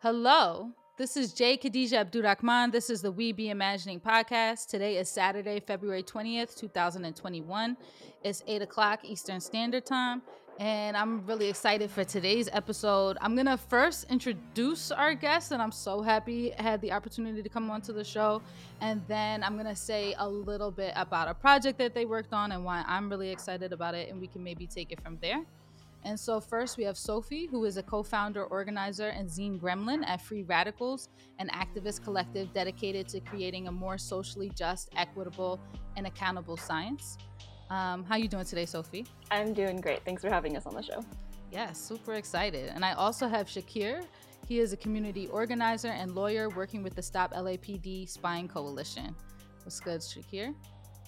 Hello, this is Jay Khadija Abdurrahman. This is the We Be Imagining podcast. Today is Saturday, February 20th, 2021. It's 8 o'clock Eastern Standard Time, and I'm really excited for today's episode. I'm going to first introduce our guest, and I'm so happy I had the opportunity to come onto the show. And then I'm going to say a little bit about a project that they worked on and why I'm really excited about it, and we can maybe take it from there. And so, first, we have Sophie, who is a co founder, organizer, and zine gremlin at Free Radicals, an activist collective dedicated to creating a more socially just, equitable, and accountable science. Um, how are you doing today, Sophie? I'm doing great. Thanks for having us on the show. Yeah, super excited. And I also have Shakir. He is a community organizer and lawyer working with the Stop LAPD Spying Coalition. What's good, Shakir?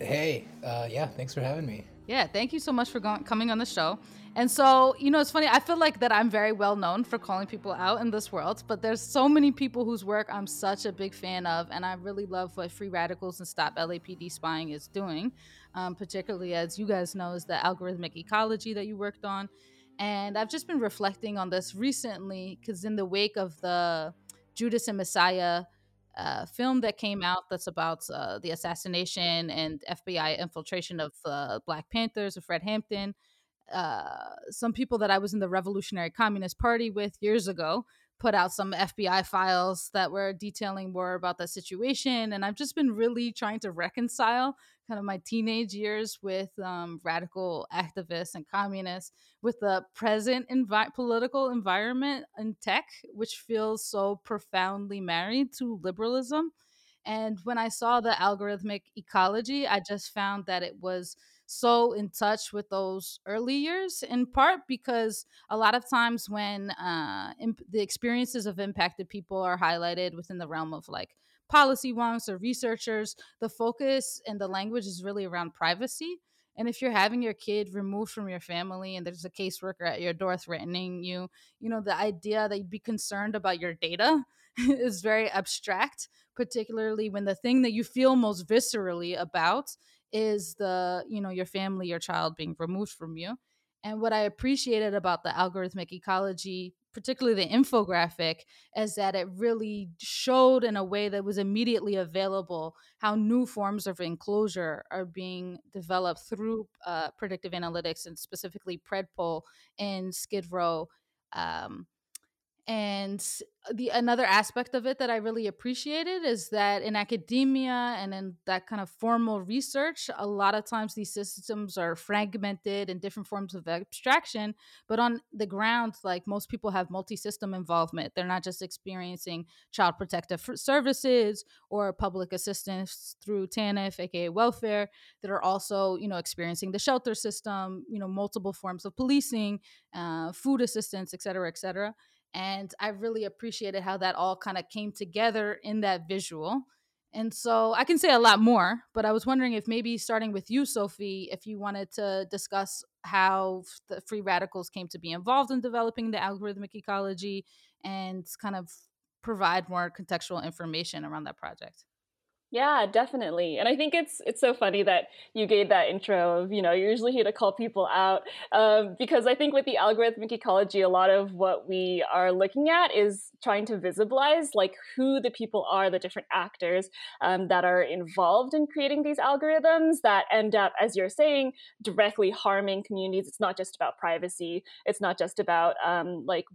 Hey, uh, yeah, thanks for having me. Yeah, thank you so much for going, coming on the show. And so, you know, it's funny. I feel like that I'm very well known for calling people out in this world, but there's so many people whose work I'm such a big fan of, and I really love what Free Radicals and Stop LAPD Spying is doing, um, particularly as you guys know is the algorithmic ecology that you worked on. And I've just been reflecting on this recently because in the wake of the Judas and Messiah uh, film that came out that's about uh, the assassination and FBI infiltration of uh, Black Panthers of Fred Hampton. Uh, some people that I was in the Revolutionary Communist Party with years ago put out some FBI files that were detailing more about the situation. And I've just been really trying to reconcile kind of my teenage years with um, radical activists and communists with the present envi- political environment in tech, which feels so profoundly married to liberalism. And when I saw the algorithmic ecology, I just found that it was so in touch with those early years, in part because a lot of times when uh, imp- the experiences of impacted people are highlighted within the realm of like policy wonks or researchers, the focus and the language is really around privacy. And if you're having your kid removed from your family and there's a caseworker at your door threatening you, you know, the idea that you'd be concerned about your data is very abstract, particularly when the thing that you feel most viscerally about is the you know your family your child being removed from you. And what i appreciated about the algorithmic ecology particularly the infographic is that it really showed in a way that was immediately available how new forms of enclosure are being developed through uh, predictive analytics and specifically predpol and skid row um, and the another aspect of it that I really appreciated is that in academia and in that kind of formal research, a lot of times these systems are fragmented in different forms of abstraction. But on the ground, like most people have multi-system involvement. They're not just experiencing child protective services or public assistance through TANF, aka welfare. That are also, you know, experiencing the shelter system, you know, multiple forms of policing, uh, food assistance, et cetera, et cetera and I really appreciated how that all kind of came together in that visual. And so I can say a lot more, but I was wondering if maybe starting with you, Sophie, if you wanted to discuss how the free radicals came to be involved in developing the algorithmic ecology and kind of provide more contextual information around that project. Yeah, definitely. And I think it's it's so funny that you gave that intro of, you know, you're usually here to call people out. Um, because I think with the algorithmic ecology, a lot of what we are looking at is trying to visibilize like who the people are, the different actors um, that are involved in creating these algorithms that end up, as you're saying, directly harming communities. It's not just about privacy. It's not just about um, like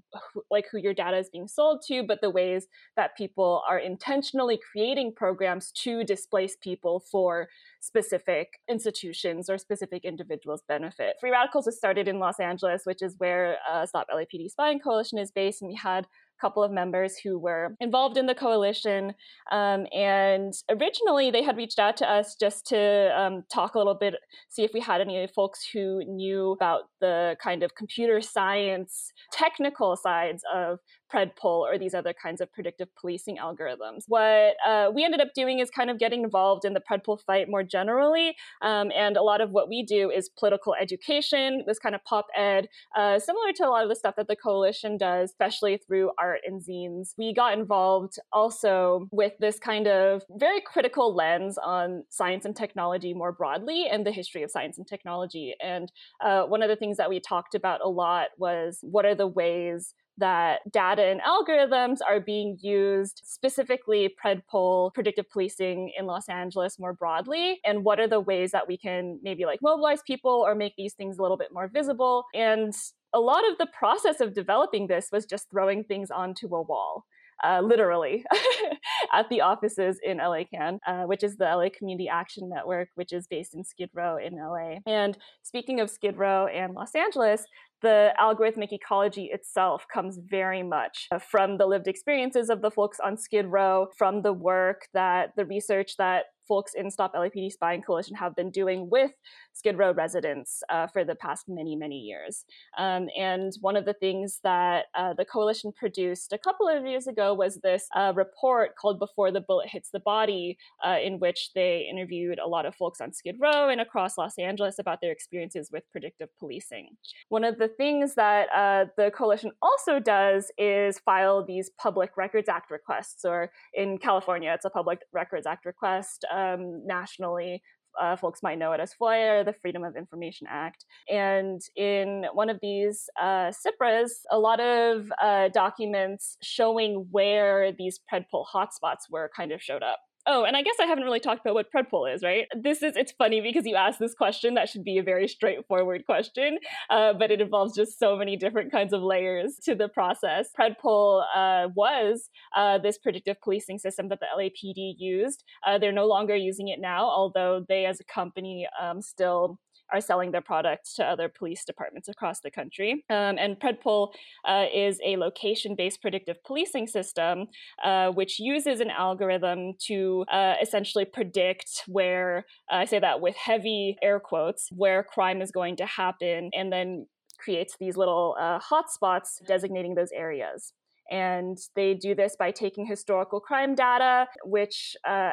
like who your data is being sold to, but the ways that people are intentionally creating programs to displace people for specific institutions or specific individuals' benefit. Free Radicals was started in Los Angeles, which is where uh, Stop LAPD Spying Coalition is based, and we had a couple of members who were involved in the coalition. Um, and originally, they had reached out to us just to um, talk a little bit, see if we had any folks who knew about the kind of computer science technical sides of predpol or these other kinds of predictive policing algorithms. What uh, we ended up doing is kind of getting involved in the predpol fight more generally, um, and a lot of what we do is political education, this kind of pop ed, uh, similar to a lot of the stuff that the coalition does, especially through art and zines. We got involved also with this kind of very critical lens on science and technology more broadly and the history of science and technology. And uh, one of the things that we talked about a lot was what are the ways that data and algorithms are being used, specifically predpol, predictive policing in Los Angeles more broadly, and what are the ways that we can maybe like mobilize people or make these things a little bit more visible. And a lot of the process of developing this was just throwing things onto a wall. Uh, literally at the offices in LA CAN, uh, which is the LA Community Action Network, which is based in Skid Row in LA. And speaking of Skid Row and Los Angeles, the algorithmic ecology itself comes very much uh, from the lived experiences of the folks on Skid Row, from the work that the research that folks in Stop LAPD Spying Coalition have been doing with Skid Row residents uh, for the past many, many years. Um, and one of the things that uh, the coalition produced a couple of years ago was this uh, report called Before the Bullet Hits the Body, uh, in which they interviewed a lot of folks on Skid Row and across Los Angeles about their experiences with predictive policing. One of the things that uh, the coalition also does is file these Public Records Act requests, or in California, it's a Public Records Act request um, nationally. Uh, folks might know it as FOIA, the Freedom of Information Act. And in one of these uh, CIPRAs, a lot of uh, documents showing where these predpol hotspots were kind of showed up. Oh, and I guess I haven't really talked about what predpol is, right? This is, it's funny because you asked this question. That should be a very straightforward question, uh, but it involves just so many different kinds of layers to the process. Predpol uh, was uh, this predictive policing system that the LAPD used. Uh, they're no longer using it now, although they as a company um, still are selling their products to other police departments across the country. Um, and Predpol uh, is a location based predictive policing system uh, which uses an algorithm to uh, essentially predict where, uh, I say that with heavy air quotes, where crime is going to happen and then creates these little uh, hotspots designating those areas. And they do this by taking historical crime data, which uh,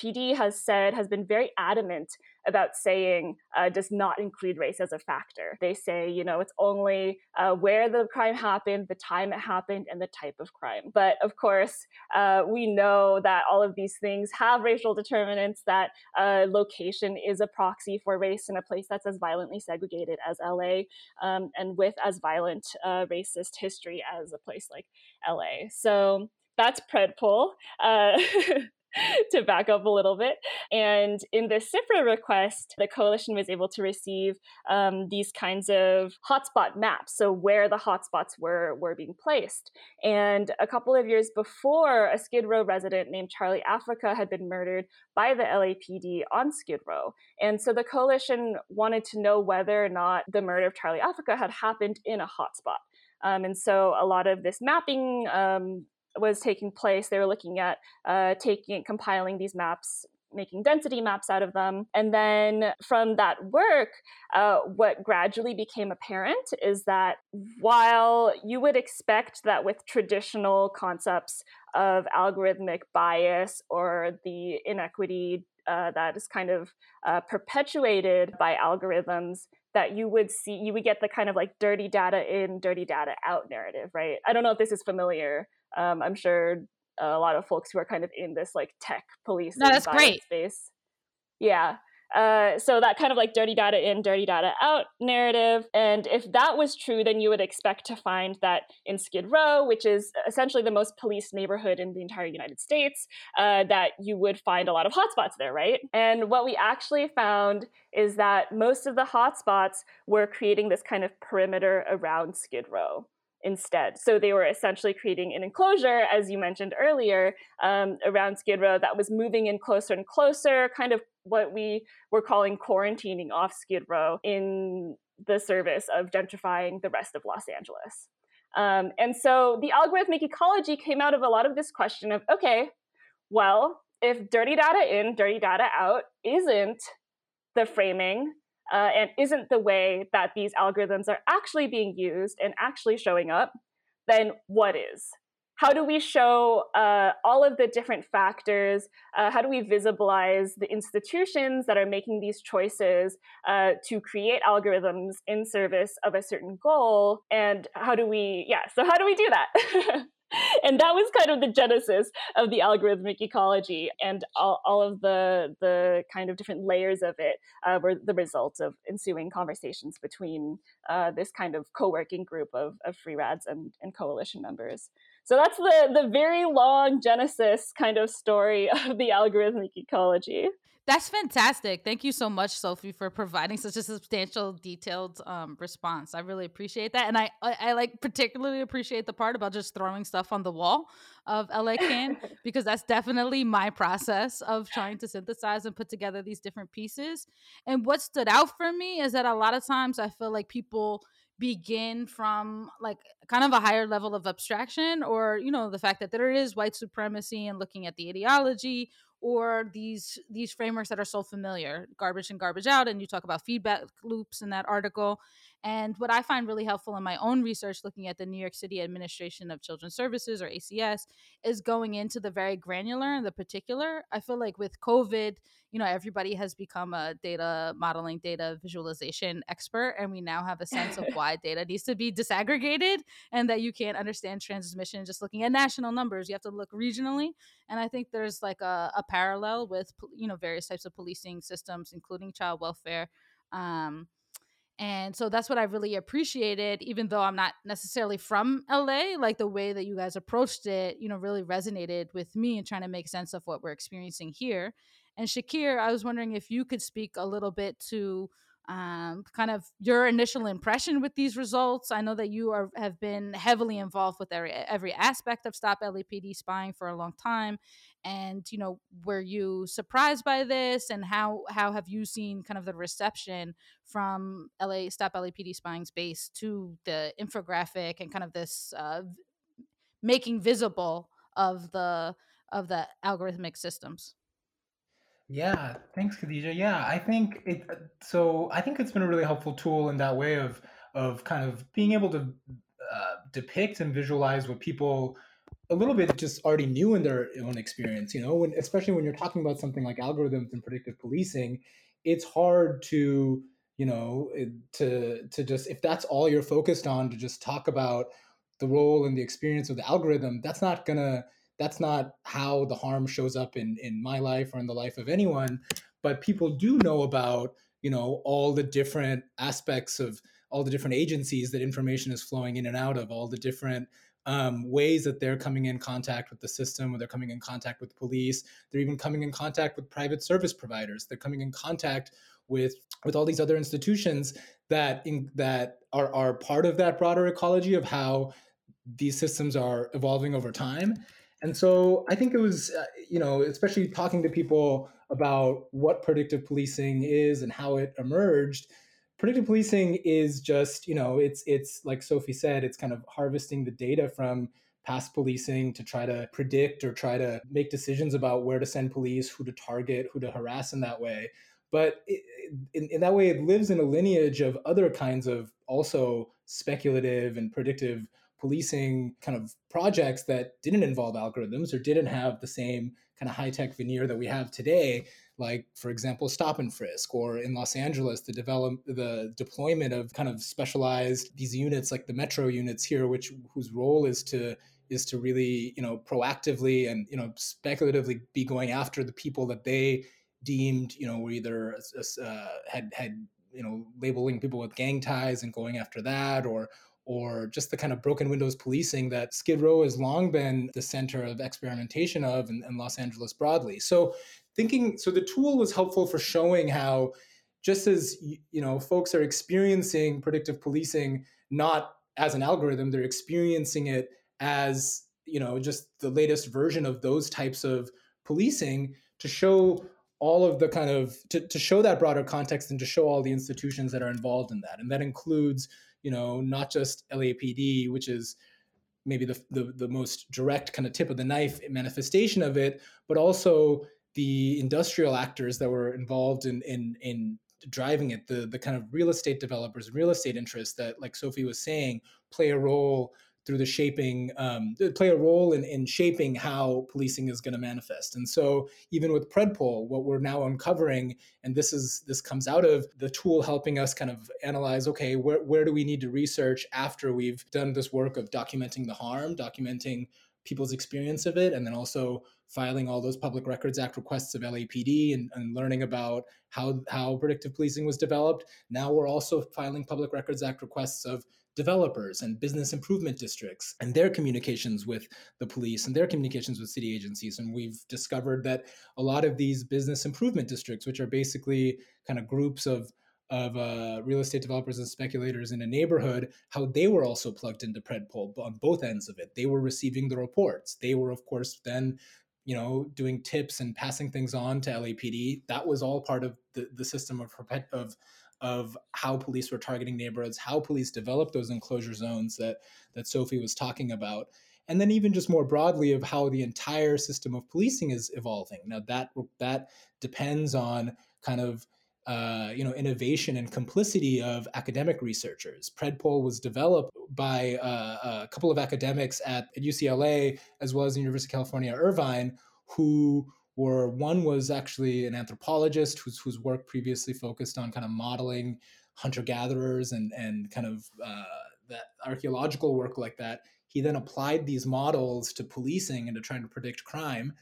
LAPD has said has been very adamant about saying uh, does not include race as a factor. They say, you know, it's only uh, where the crime happened, the time it happened, and the type of crime. But of course, uh, we know that all of these things have racial determinants, that uh, location is a proxy for race in a place that's as violently segregated as LA, um, and with as violent uh, racist history as a place like LA. So that's Predpol. To back up a little bit. And in the CIFRA request, the coalition was able to receive um, these kinds of hotspot maps, so where the hotspots were were being placed. And a couple of years before, a Skid Row resident named Charlie Africa had been murdered by the LAPD on Skid Row. And so the coalition wanted to know whether or not the murder of Charlie Africa had happened in a hotspot. Um, and so a lot of this mapping um, was taking place. They were looking at uh, taking compiling these maps making density maps out of them. And then from that work, uh, what gradually became apparent is that while you would expect that with traditional concepts of algorithmic bias or the inequity uh, that is kind of uh, perpetuated by algorithms, that you would see, you would get the kind of like dirty data in, dirty data out narrative, right? I don't know if this is familiar um, I'm sure a lot of folks who are kind of in this like tech police no, that's great. space. Yeah. Uh, so that kind of like dirty data in, dirty data out narrative. And if that was true, then you would expect to find that in Skid Row, which is essentially the most policed neighborhood in the entire United States, uh, that you would find a lot of hotspots there, right? And what we actually found is that most of the hotspots were creating this kind of perimeter around Skid Row instead. So they were essentially creating an enclosure, as you mentioned earlier, um, around Skid Row that was moving in closer and closer, kind of what we were calling quarantining off Skid Row in the service of gentrifying the rest of Los Angeles. Um, and so the algorithmic ecology came out of a lot of this question of okay, well, if dirty data in, dirty data out isn't the framing uh, and isn't the way that these algorithms are actually being used and actually showing up, then what is? How do we show uh, all of the different factors? Uh, how do we visibilize the institutions that are making these choices uh, to create algorithms in service of a certain goal? And how do we, yeah, so how do we do that? and that was kind of the genesis of the algorithmic ecology and all, all of the the kind of different layers of it uh, were the result of ensuing conversations between uh, this kind of co-working group of, of free rads and, and coalition members so that's the the very long genesis kind of story of the algorithmic ecology that's fantastic. Thank you so much, Sophie, for providing such a substantial, detailed um, response. I really appreciate that, and I, I, I like particularly appreciate the part about just throwing stuff on the wall of LA Can because that's definitely my process of trying to synthesize and put together these different pieces. And what stood out for me is that a lot of times I feel like people begin from like kind of a higher level of abstraction or you know the fact that there is white supremacy and looking at the ideology or these these frameworks that are so familiar garbage in garbage out and you talk about feedback loops in that article and what i find really helpful in my own research looking at the new york city administration of children's services or acs is going into the very granular and the particular. I feel like with covid you know everybody has become a data modeling data visualization expert and we now have a sense of why data needs to be disaggregated and that you can't understand transmission just looking at national numbers. You have to look regionally. And i think there's like a, a parallel with you know various types of policing systems including child welfare. Um, and so that's what I really appreciated, even though I'm not necessarily from LA. Like the way that you guys approached it, you know, really resonated with me and trying to make sense of what we're experiencing here. And Shakir, I was wondering if you could speak a little bit to um, kind of your initial impression with these results. I know that you are have been heavily involved with every every aspect of Stop LAPD spying for a long time, and you know, were you surprised by this, and how how have you seen kind of the reception from LA Stop LAPD spying space to the infographic and kind of this uh, making visible of the of the algorithmic systems? Yeah, thanks, Khadija. Yeah, I think it. Uh, so I think it's been a really helpful tool in that way of of kind of being able to uh, depict and visualize what people a little bit just already knew in their own experience. You know, when especially when you're talking about something like algorithms and predictive policing, it's hard to you know to to just if that's all you're focused on to just talk about the role and the experience of the algorithm. That's not gonna that's not how the harm shows up in in my life or in the life of anyone but people do know about you know all the different aspects of all the different agencies that information is flowing in and out of all the different um, ways that they're coming in contact with the system or they're coming in contact with police they're even coming in contact with private service providers they're coming in contact with with all these other institutions that in, that are, are part of that broader ecology of how these systems are evolving over time and so I think it was, uh, you know, especially talking to people about what predictive policing is and how it emerged. Predictive policing is just, you know, it's it's like Sophie said, it's kind of harvesting the data from past policing to try to predict or try to make decisions about where to send police, who to target, who to harass in that way. But in, in that way, it lives in a lineage of other kinds of also speculative and predictive policing kind of projects that didn't involve algorithms or didn't have the same kind of high tech veneer that we have today, like for example, stop and frisk, or in Los Angeles, the develop the deployment of kind of specialized these units like the metro units here, which whose role is to is to really you know proactively and you know speculatively be going after the people that they deemed you know were either uh, had had you know labeling people with gang ties and going after that or or just the kind of broken windows policing that Skid Row has long been the center of experimentation of in, in Los Angeles broadly. So thinking so the tool was helpful for showing how just as you know folks are experiencing predictive policing not as an algorithm they're experiencing it as you know just the latest version of those types of policing to show all of the kind of to, to show that broader context and to show all the institutions that are involved in that. And that includes you know, not just LAPD, which is maybe the, the, the most direct kind of tip of the knife manifestation of it, but also the industrial actors that were involved in in in driving it, the the kind of real estate developers, real estate interests that, like Sophie was saying, play a role through the shaping um, play a role in, in shaping how policing is going to manifest. And so even with predpol what we're now uncovering and this is this comes out of the tool helping us kind of analyze okay where, where do we need to research after we've done this work of documenting the harm documenting people's experience of it and then also filing all those public records act requests of lapd and, and, learning about how how predictive policing was developed now we're also filing public records act requests of developers and business improvement districts and their communications with the police and their communications with city agencies. And we've discovered that a lot of these business improvement districts, which are basically kind of groups of of uh, real estate developers and speculators in a neighborhood, how they were also plugged into Predpol on both ends of it. They were receiving the reports. They were, of course, then you know doing tips and passing things on to LAPD. That was all part of the, the system of of of how police were targeting neighborhoods, how police developed those enclosure zones that that Sophie was talking about, and then even just more broadly of how the entire system of policing is evolving. Now that that depends on kind of uh, you know innovation and complicity of academic researchers. Predpol was developed by uh, a couple of academics at, at UCLA as well as the University of California Irvine who were one was actually an anthropologist whose, whose work previously focused on kind of modeling hunter gatherers and, and kind of uh, that archaeological work like that. He then applied these models to policing and to trying to predict crime.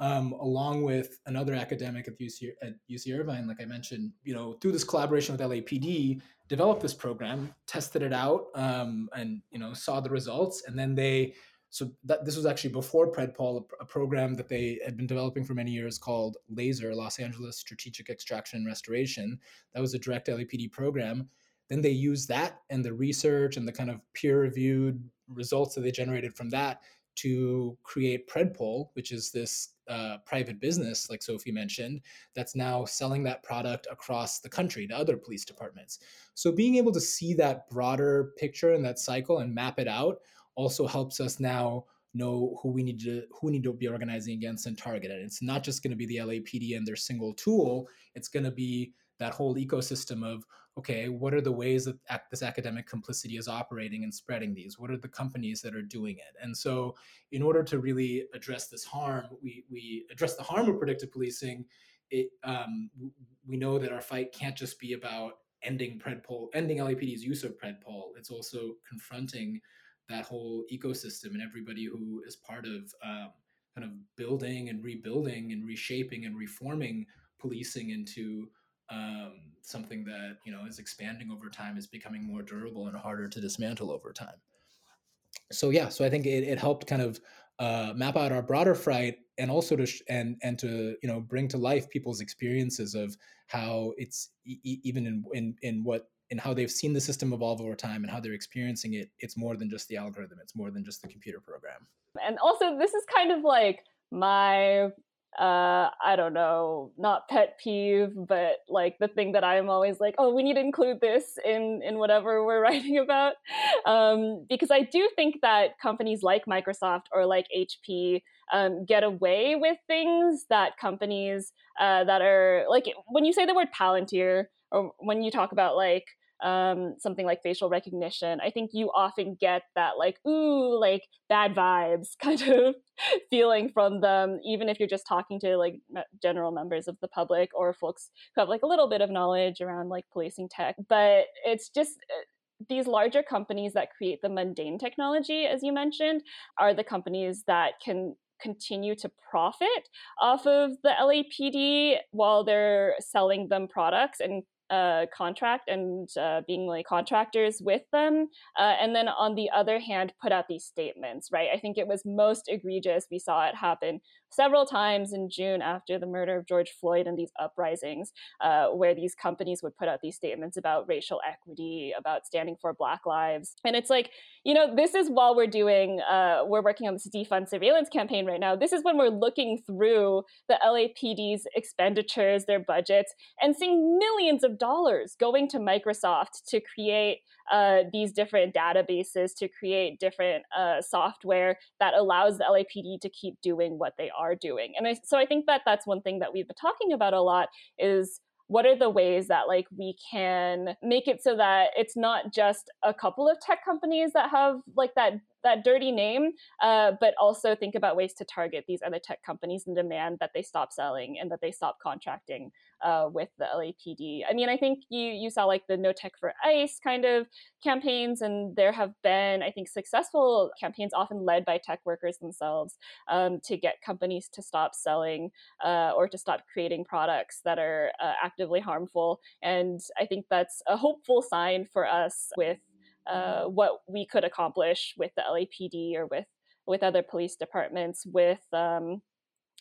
Um, along with another academic at UC, at UC Irvine, like I mentioned, you know, through this collaboration with LAPD, developed this program, tested it out, um, and you know, saw the results, and then they so that this was actually before Predpol, a, a program that they had been developing for many years called LASER, Los Angeles Strategic Extraction and Restoration. That was a direct LAPD program. Then they used that and the research and the kind of peer-reviewed results that they generated from that to create Predpol, which is this uh, private business, like Sophie mentioned, that's now selling that product across the country to other police departments. So being able to see that broader picture and that cycle and map it out also helps us now know who we need to who need to be organizing against and target it. It's not just going to be the LAPD and their single tool. It's going to be that whole ecosystem of okay, what are the ways that this academic complicity is operating and spreading these? What are the companies that are doing it? And so, in order to really address this harm, we we address the harm of predictive policing. It um, we know that our fight can't just be about ending predpol, ending LAPD's use of predpol. It's also confronting that whole ecosystem and everybody who is part of um, kind of building and rebuilding and reshaping and reforming policing into um, something that you know is expanding over time is becoming more durable and harder to dismantle over time so yeah so i think it, it helped kind of uh, map out our broader fright and also to sh- and and to you know bring to life people's experiences of how it's e- even in, in in what and how they've seen the system evolve over time and how they're experiencing it, it's more than just the algorithm. It's more than just the computer program. And also, this is kind of like my uh i don't know not pet peeve but like the thing that i'm always like oh we need to include this in in whatever we're writing about um because i do think that companies like microsoft or like hp um, get away with things that companies uh, that are like when you say the word palantir or when you talk about like um, something like facial recognition, I think you often get that like ooh like bad vibes kind of feeling from them, even if you're just talking to like general members of the public or folks who have like a little bit of knowledge around like policing tech. But it's just uh, these larger companies that create the mundane technology, as you mentioned, are the companies that can continue to profit off of the LAPD while they're selling them products and uh, contract and uh, being like contractors with them. Uh, and then on the other hand, put out these statements, right? I think it was most egregious. We saw it happen several times in June after the murder of George Floyd and these uprisings, uh, where these companies would put out these statements about racial equity, about standing for Black lives. And it's like, you know, this is while we're doing, uh, we're working on this defund surveillance campaign right now. This is when we're looking through the LAPD's expenditures, their budgets, and seeing millions of dollars going to Microsoft to create uh, these different databases to create different uh, software that allows the LAPD to keep doing what they are doing. And I, so I think that that's one thing that we've been talking about a lot is what are the ways that like we can make it so that it's not just a couple of tech companies that have like that that dirty name, uh, but also think about ways to target these other tech companies and demand that they stop selling and that they stop contracting uh, with the LAPD. I mean, I think you you saw like the No Tech for ICE kind of campaigns, and there have been, I think, successful campaigns, often led by tech workers themselves, um, to get companies to stop selling uh, or to stop creating products that are uh, actively harmful. And I think that's a hopeful sign for us with uh, what we could accomplish with the LAPD or with with other police departments with um,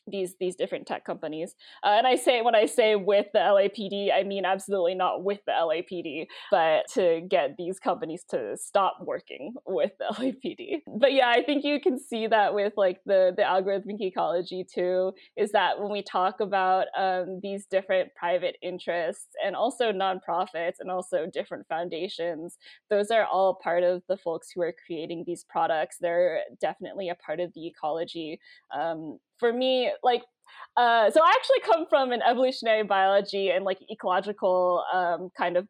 these these different tech companies. Uh, and I say when I say with the LAPD, I mean absolutely not with the LAPD, but to get these companies to stop working with the LAPD. But yeah, I think you can see that with like the the algorithmic ecology too. Is that when we talk about um, these different private interests and also nonprofits and also different foundations, those are all part of the folks who are creating these products. They're definitely a part of the ecology. Um, for me, like uh, so I actually come from an evolutionary biology and like ecological um, kind of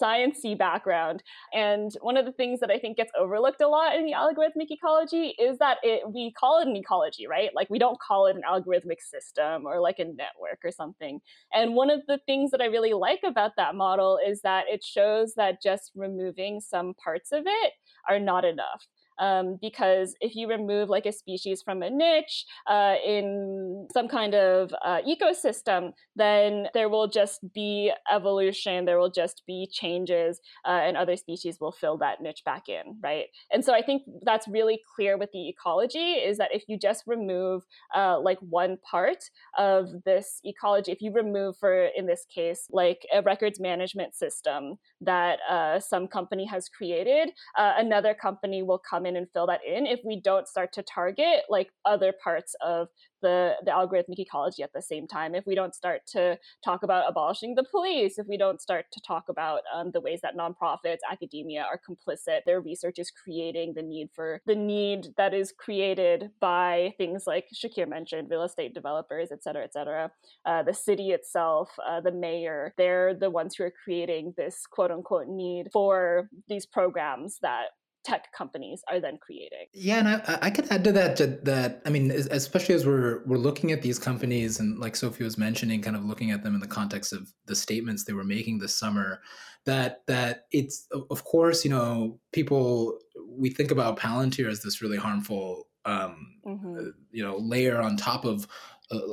sciencey background and one of the things that i think gets overlooked a lot in the algorithmic ecology is that it we call it an ecology right? Like we don't call it an algorithmic system or like a network or something and one of the things that i really like about that model is that it shows that just removing some parts of it are not enough um, because if you remove like a species from a niche uh, in some kind of uh, ecosystem, then there will just be evolution, there will just be changes, uh, and other species will fill that niche back in, right? And so I think that's really clear with the ecology is that if you just remove uh, like one part of this ecology, if you remove, for in this case, like a records management system that uh, some company has created, uh, another company will come come in and fill that in if we don't start to target like other parts of the, the algorithmic ecology at the same time if we don't start to talk about abolishing the police if we don't start to talk about um, the ways that nonprofits academia are complicit their research is creating the need for the need that is created by things like shakir mentioned real estate developers et cetera et cetera uh, the city itself uh, the mayor they're the ones who are creating this quote unquote need for these programs that tech companies are then creating. Yeah, and I, I could add to that that I mean, especially as we're we're looking at these companies and like Sophie was mentioning, kind of looking at them in the context of the statements they were making this summer, that that it's of course you know people we think about Palantir as this really harmful um, mm-hmm. Uh, you know layer on top of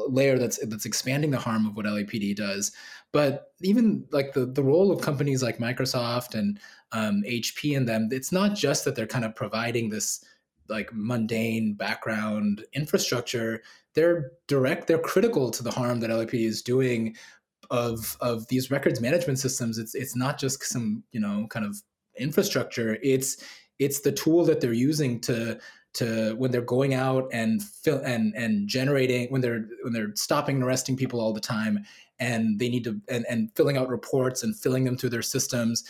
layer that's that's expanding the harm of what LAPD does. But even like the the role of companies like Microsoft and um, HP and them, it's not just that they're kind of providing this like mundane background infrastructure. They're direct, they're critical to the harm that LAPD is doing of of these records management systems. It's it's not just some you know kind of infrastructure. It's it's the tool that they're using to to when they're going out and fill and and generating when they're when they're stopping and arresting people all the time and they need to and, and filling out reports and filling them through their systems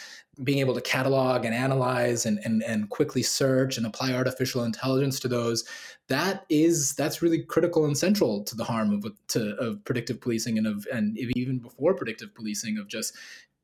being able to catalog and analyze and, and and quickly search and apply artificial intelligence to those that is that's really critical and central to the harm of to of predictive policing and of and even before predictive policing of just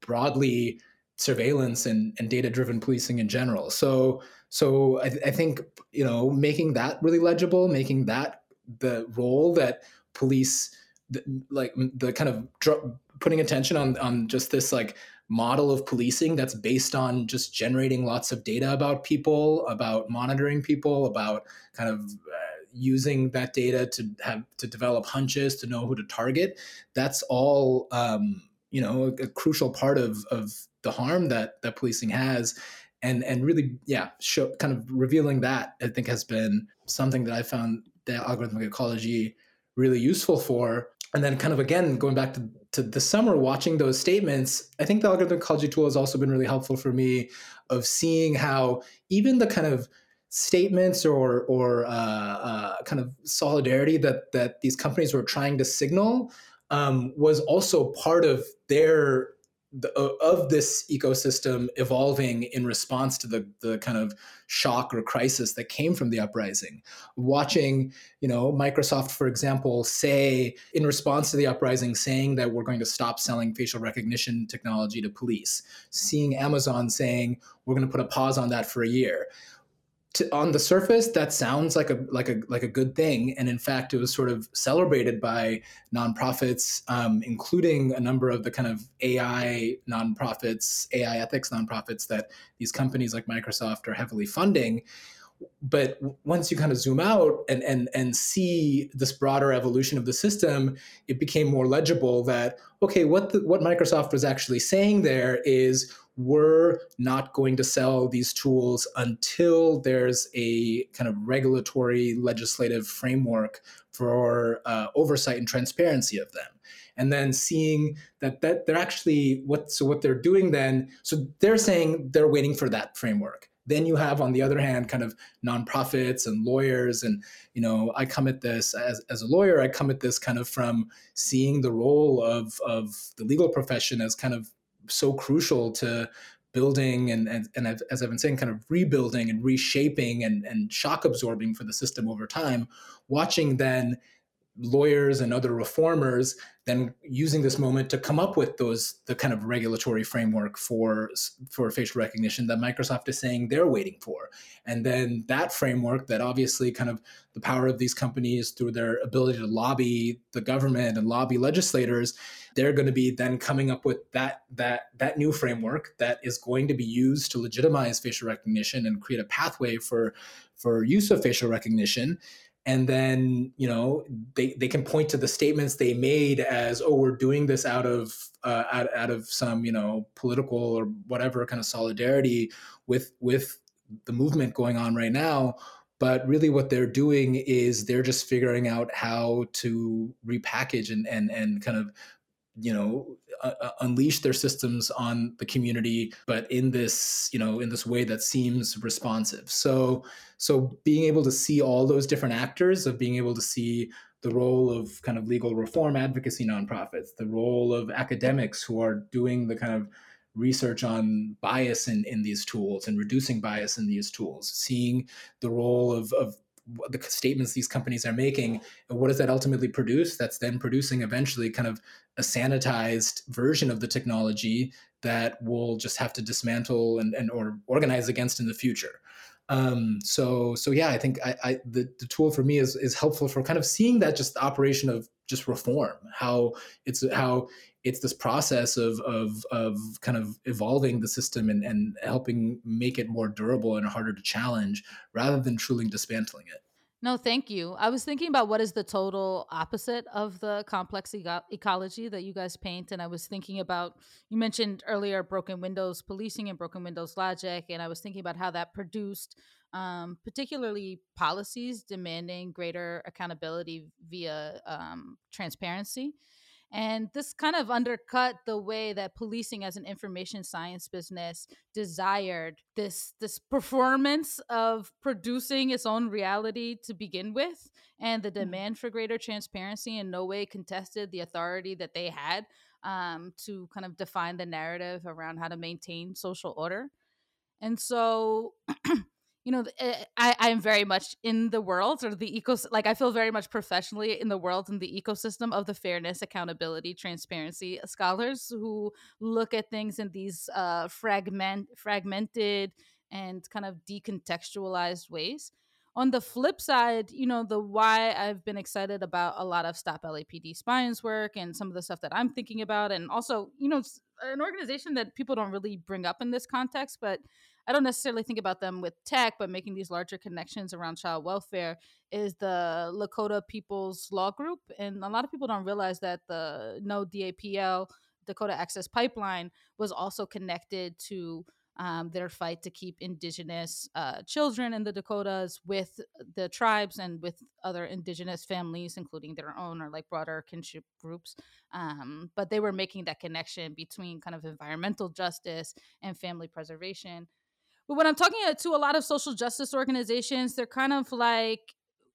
broadly surveillance and, and data driven policing in general. So so I, I think you know making that really legible, making that the role that police the, like the kind of dr- putting attention on on just this like model of policing that's based on just generating lots of data about people, about monitoring people, about kind of uh, using that data to have to develop hunches, to know who to target. That's all um, you know a, a, crucial part of of the harm that that policing has and and really yeah show kind of revealing that i think has been something that i found the algorithmic ecology really useful for. And then kind of again going back to, to the summer watching those statements i think the algorithmic ecology tool has also been really helpful for me of seeing how even the kind of statements or or uh, uh, kind of solidarity that that these companies were trying to signal um, was also part of their the, uh, of this ecosystem evolving in response to the the kind of shock or crisis that came from the uprising. Watching, you know, Microsoft, for example, say in response to the uprising, saying that we're going to stop selling facial recognition technology to police. Seeing Amazon saying we're going to put a pause on that for a year to, on the surface that sounds like a like a like a good thing. And in fact it was sort of celebrated by nonprofits um, including a number of the kind of ai nonprofits ai ethics nonprofits that these companies like microsoft are heavily funding. But once you kind of zoom out and and and see this broader evolution of the system it became more legible that okay what the, what microsoft was actually saying there is we're not going to sell these tools until there's a kind of regulatory legislative framework for uh, oversight and transparency of them. And then seeing that that they're actually what so what they're doing then so they're saying they're waiting for that framework. Then you have on the other hand kind of nonprofits and lawyers and you know i come at this as, as a lawyer i come at this kind of from seeing the role of of the legal profession as kind of so crucial to building and, and, and as I've been saying, kind of rebuilding and reshaping and, and shock absorbing for the system over time, watching then lawyers and other reformers then using this moment to come up with those the kind of regulatory framework for for facial recognition that Microsoft is saying they're waiting for. And then that framework that obviously kind of the power of these companies through their ability to lobby the government and lobby legislators they're going to be then coming up with that that that new framework that is going to be used to legitimize facial recognition and create a pathway for for use of facial recognition. And then you know they, they can point to the statements they made as oh we're doing this out of uh, out, out of some you know political or whatever kind of solidarity with with the movement going on right now. But really what they're doing is they're just figuring out how to repackage and and and kind of you know uh, uh, unleash their systems on the community but in this you know in this way that seems responsive. So so being able to see all those different actors of being able to see the role of kind of legal reform advocacy nonprofits the role of academics who are doing the kind of research on bias in, in these tools and reducing bias in these tools seeing the role of, of the statements these companies are making and what does that ultimately produce? That's then producing eventually kind of a sanitized version of the technology that we'll just have to dismantle and, and or organize against in the future. Um, so so yeah i think I, I the, the tool for me is is helpful for kind of seeing that just the operation of just reform how it's how it's this process of of of kind of evolving the system and, and helping make it more durable and harder to challenge rather than truly dismantling it no, thank you. I was thinking about what is the total opposite of the complex ecology that you guys paint. And I was thinking about, you mentioned earlier broken windows policing and broken windows logic. And I was thinking about how that produced um, particularly policies demanding greater accountability via um, transparency. And this kind of undercut the way that policing as an information science business desired this this performance of producing its own reality to begin with and the mm. demand for greater transparency in no way contested the authority that they had um, to kind of define the narrative around how to maintain social order. And so you know, eh, I, I am very much in the world or the ecosystem. Like I feel very much professionally in the world and the ecosystem of the fairness, accountability, transparency scholars who look at things in these uh, fragment, fragmented and kind of decontextualized ways. On the flip side, you know, the why I've been excited about a lot of Stop LAPD Spying's work and some of the stuff that I'm thinking about, and also, you know, an organization that people don't really bring up in this context, but I don't necessarily think about them with tech, but making these larger connections around child welfare is the Lakota People's Law Group. And a lot of people don't realize that the No DAPL, Dakota Access Pipeline, was also connected to um, their fight to keep indigenous uh, children in the Dakotas with the tribes and with other indigenous families, including their own or like broader kinship groups. Um, but they were making that connection between kind of environmental justice and family preservation. But when I'm talking to a lot of social justice organizations, they're kind of like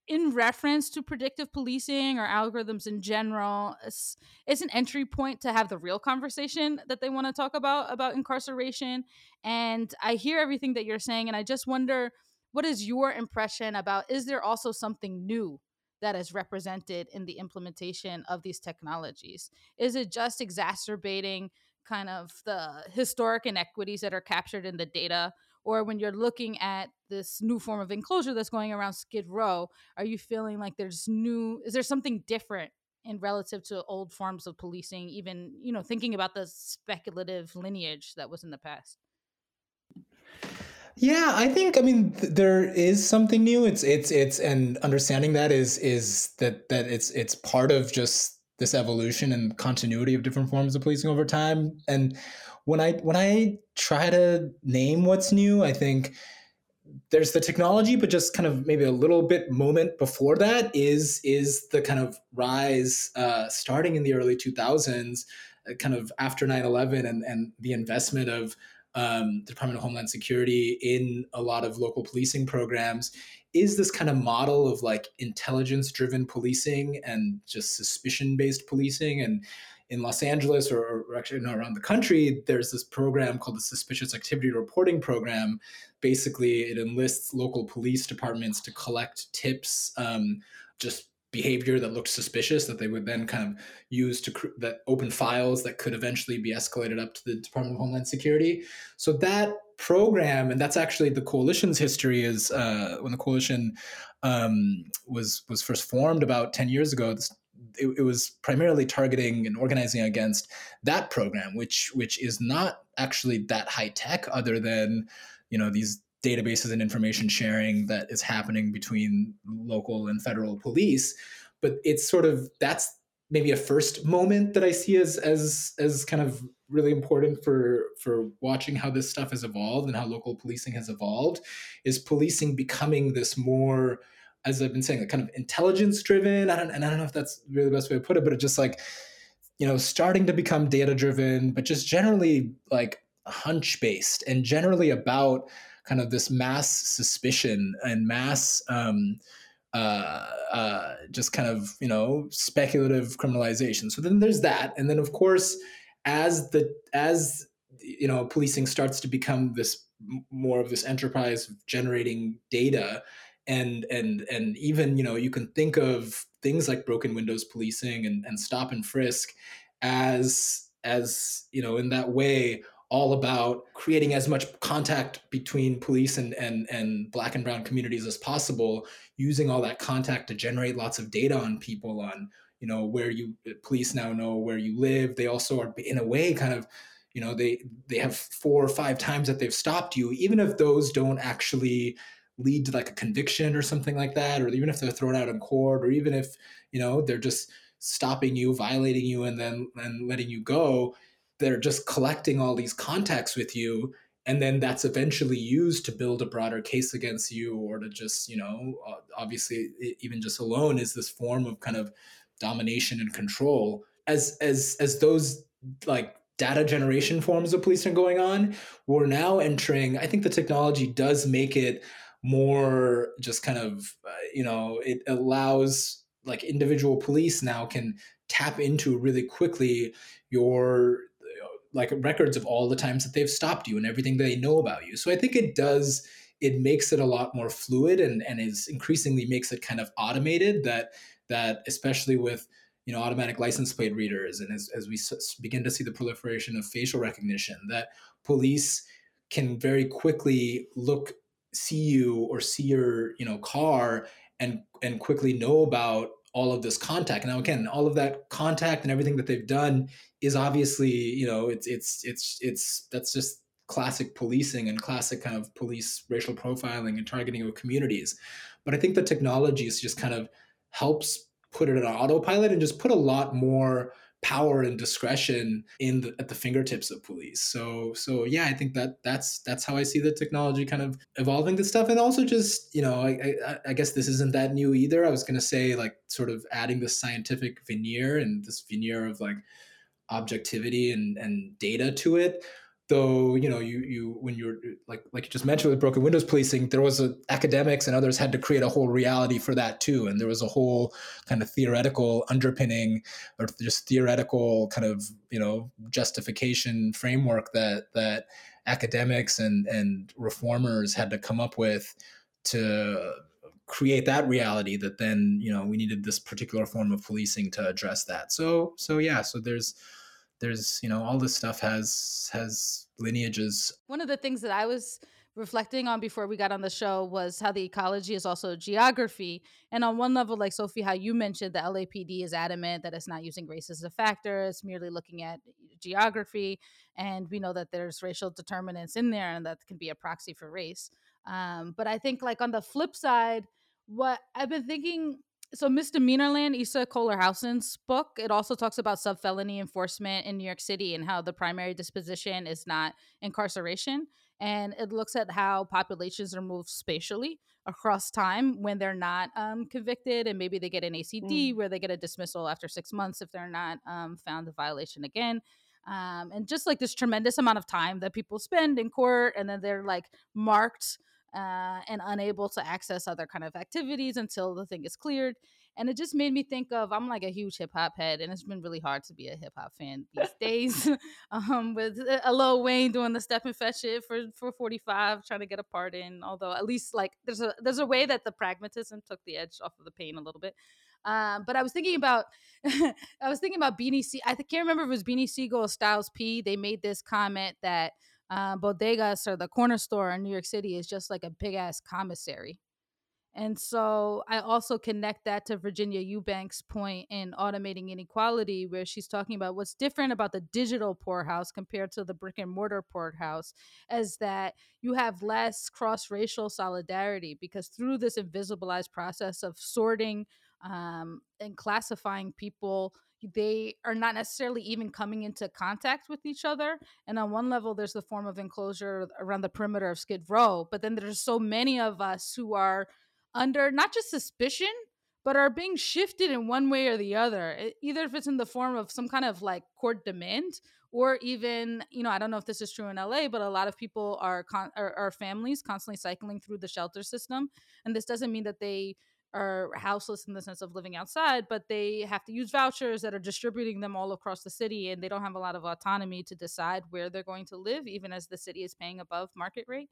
in reference to predictive policing or algorithms in general it's, it's an entry point to have the real conversation that they want to talk about about incarceration. And i hear everything that you're saying and i just wonder what is your impression about is there also something new that is represented in the implementation of these technologies? Is it just exacerbating kind of the historic inequities that are captured in the data or when you're looking at this new form of enclosure that's going around skid row are you feeling like there's new is there something different in relative to old forms of policing even you know thinking about the speculative lineage that was in the past? Yeah i think i mean th- there is something new. It's it's it's and understanding that is is that that it's it's part of just this evolution and continuity of different forms of policing over time. And when I when I try to name what's new, I think there's the technology, but just kind of maybe a little bit moment before that is is the kind of rise uh, starting in the early 2000s, uh, kind of after 9/11 and and the investment of um, the Department of Homeland Security in a lot of local policing programs is this kind of model of like intelligence driven policing and just suspicion based policing and in Los Angeles or, or actually no, around the country, there's this program called the Suspicious Activity Reporting Program. Basically, it enlists local police departments to collect tips, um, just behavior that looked suspicious that they would then kind of use to cr- that open files that could eventually be escalated up to the Department of Homeland Security. So that program, and that's actually the coalition's history is uh, when the coalition um, was was first formed about ten years ago. This it, it, was primarily targeting and organizing against that program, which which is not actually that high tech, other than you know these databases and information sharing that is happening between local and federal police. But it's sort of that's maybe a first moment that I see as as as kind of really important for for watching how this stuff has evolved and how local policing has evolved is policing becoming this more as I've been saying, like kind of intelligence driven. I don't, and I don't know if that's really the best way to put it, but it's just like, you know, starting to become data driven, but just generally like hunch based and generally about kind of this mass suspicion and mass, um, uh, uh, just kind of you know speculative criminalization. So then there's that, and then of course, as the as you know policing starts to become this more of this enterprise generating data and and and even you know you can think of things like broken windows policing and, and stop and frisk as as you know in that way all about creating as much contact between police and, and, and black and brown communities as possible using all that contact to generate lots of data on people on you know where you police now know where you live. They also are in a way kind of you know they they have four or five times that they've stopped you even if those don't actually lead to like a conviction or something like that or even if they're thrown out in court or even if you know they're just stopping you violating you and then and letting you go they're just collecting all these contacts with you and then that's eventually used to build a broader case against you or to just you know obviously even just alone is this form of kind of domination and control. As as as those like data generation forms of policing going on we're now entering i think the technology does make it more just kind of uh, you know it allows like individual police now can tap into really quickly your like records of all the times that they've stopped you and everything they know about you. So i think it does it makes it a lot more fluid and and is increasingly makes it kind of automated that that especially with you know automatic license plate readers and as, as we begin to see the proliferation of facial recognition that police can very quickly look see you or see your you know car and and quickly know about all of this contact. Now again all of that contact and everything that they've done is obviously you know it's it's it's it's that's just classic policing and classic kind of police racial profiling and targeting of communities. But i think the technology is just kind of helps put it on autopilot and just put a lot more power and discretion in the, at the fingertips of police. So so yeah, I think that that's that's how I see the technology kind of evolving this stuff, and also just you know I I, I guess this isn't that new either. I was gonna say like sort of adding this scientific veneer and this veneer of like objectivity and and data to it. Though you know you you when you're like like you just mentioned with broken windows policing there was a, academics and others had to create a whole reality for that too. And there was a whole kind of theoretical underpinning or just theoretical kind of you know justification framework that that academics and and reformers had to come up with to create that reality that then you know we needed this particular form of policing to address that. So so yeah so there's there's you know all this stuff has has lineages. One of the things that i was reflecting on before we got on the show was how the ecology is also geography. And on one level like sophie how you mentioned the lapd is adamant that it's not using race as a factor it's merely looking at geography. And we know that there's racial determinants in there and that can be a proxy for race. Um, but i think like on the flip side what i've been thinking so Misdemeanorland, Issa Kohler-Hausmann's book, it also talks about sub felony enforcement in New York City and how the primary disposition is not incarceration. And it looks at how populations are moved spatially across time when they're not um, convicted, and maybe they get an ACD mm. where they get a dismissal after six months if they're not um, found a violation again. Um, and just like this tremendous amount of time that people spend in court, and then they're like marked uh, and unable to access other kind of activities until the thing is cleared. And it just made me think of I'm like a huge hip hop head, and it's been really hard to be a hip hop fan these days. um, with uh, a Lil Wayne doing the step and fetch it for for 45, trying to get a pardon. Although at least like there's a there's a way that the pragmatism took the edge off of the pain a little bit. Um, but I was thinking about, I was thinking about Beanie C. I can't remember if it was Beanie Sigel or Styles P. They made this comment that uh, bodegas or the corner store in New York City is just like a big ass commissary. And so I also connect that to Virginia Eubanks' point in automating inequality, where she's talking about what's different about the digital poorhouse compared to the brick and mortar poorhouse, is that you have less cross racial solidarity because through this invisibilized process of sorting um, and classifying people they are not necessarily even coming into contact with each other. And on one level, there's the form of enclosure around the perimeter of Skid Row, but then there's so many of us who are under not just suspicion, but are being shifted in one way or the other. Either if it's in the form of some kind of like court demand, or even you know I don't know if this is true in LA, but a lot of people are con- are, are families constantly cycling through the shelter system, and this doesn't mean that they are houseless in the sense of living outside, but they have to use vouchers that are distributing them all across the city, and they don't have a lot of autonomy to decide where they're going to live, even as the city is paying above market rate.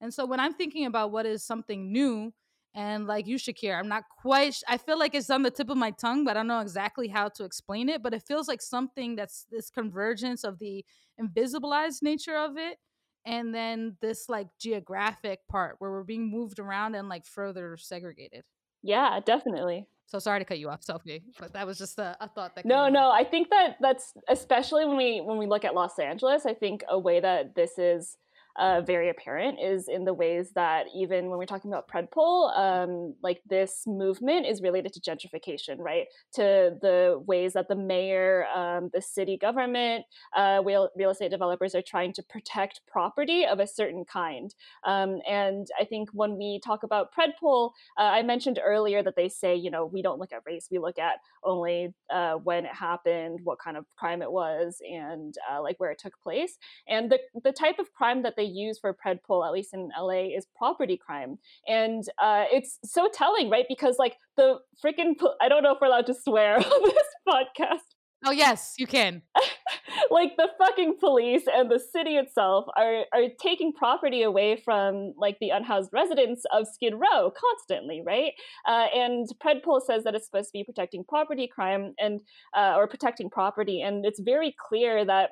And so when I'm thinking about what is something new, and like you, Shakir, I'm not quite. I feel like it's on the tip of my tongue, but I don't know exactly how to explain it. But it feels like something that's this convergence of the invisibilized nature of it and then this like geographic part where we're being moved around and like further segregated. Yeah, definitely. So sorry to cut you off, Sophie, but that was just a, a thought that. No, no, I think that that's especially when we when we look at Los Angeles. I think a way that this is uh, very apparent is in the ways that even when we're talking about predpol, um, like this movement is related to gentrification, right? To the ways that the mayor, um, the city government, uh, real, real estate developers are trying to protect property of a certain kind. Um, and I think when we talk about predpol, uh, I mentioned earlier that they say, you know, we don't look at race, we look at only uh, when it happened, what kind of crime it was, and uh, like where it took place. And the, the type of crime that they they use for predpol, at least in LA, is property crime. And uh, it's so telling, right? Because like the freaking, I don't know if we're allowed to swear on this podcast. Oh yes, you can. like the fucking police and the city itself are are taking property away from like the unhoused residents of Skid Row constantly, right? Uh, and Predpol says that it's supposed to be protecting property crime and uh, or protecting property, and it's very clear that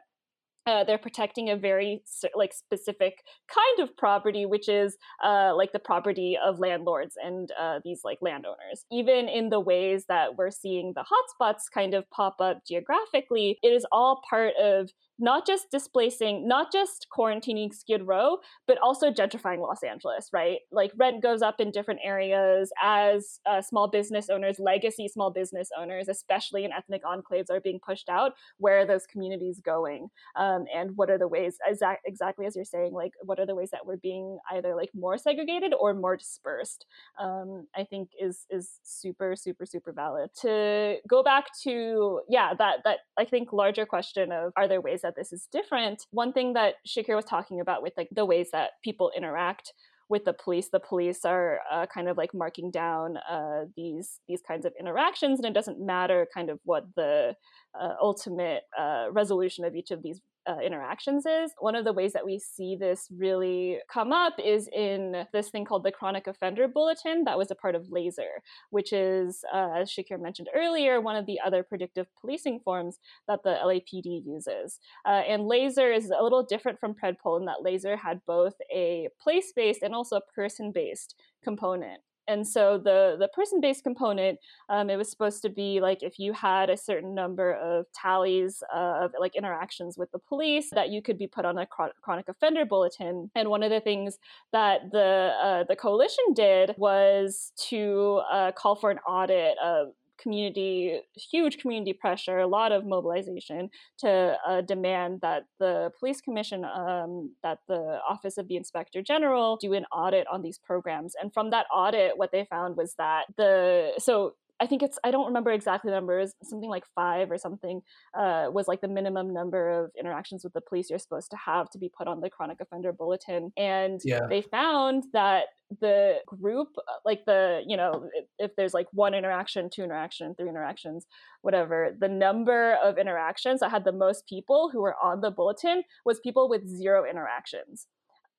uh, they're protecting a very like specific kind of property, which is uh, like the property of landlords and uh, these like landowners. Even in the ways that we're seeing the hotspots kind of pop up geographically, it is all part of not just displacing, not just quarantining Skid Row, but also gentrifying Los Angeles, right? Like rent goes up in different areas as uh, small business owners, legacy small business owners, especially in ethnic enclaves, are being pushed out. Where are those communities going? Um, and what are the ways exact, exactly as you're saying like what are the ways that we're being either like more segregated or more dispersed um, i think is is super super super valid to go back to yeah that that i think larger question of are there ways that this is different one thing that shakir was talking about with like the ways that people interact with the police. The police are uh, kind of like marking down uh, these these kinds of interactions, and it doesn't matter kind of what the uh, ultimate uh, resolution of each of these uh, interactions is. One of the ways that we see this really come up is in this thing called the Chronic Offender Bulletin that was a part of LASER, which is, uh, as Shakir mentioned earlier, one of the other predictive policing forms that the LAPD uses. Uh, and LASER is a little different from PredPol in that LASER had both a place based and also a person based component and so the the person based component um, it was supposed to be like if you had a certain number of tallies uh, of like interactions with the police that you could be put on a chronic offender bulletin. And one of the things that the uh, the coalition did was to uh, call for an audit of community, huge community pressure, a lot of mobilization to uh, demand that the police commission, um, that the Office of the Inspector General do an audit on these programs. And from that audit, what they found was that the, so I think it's I don't remember exactly the numbers, something like five or something uh, was like the minimum number of interactions with the police you're supposed to have to be put on the chronic offender bulletin. And yeah. they found that the group, uh, like the you know, if, if there's like one interaction, two interaction, three interactions, whatever, the number of interactions that had the most people who were on the bulletin was people with zero interactions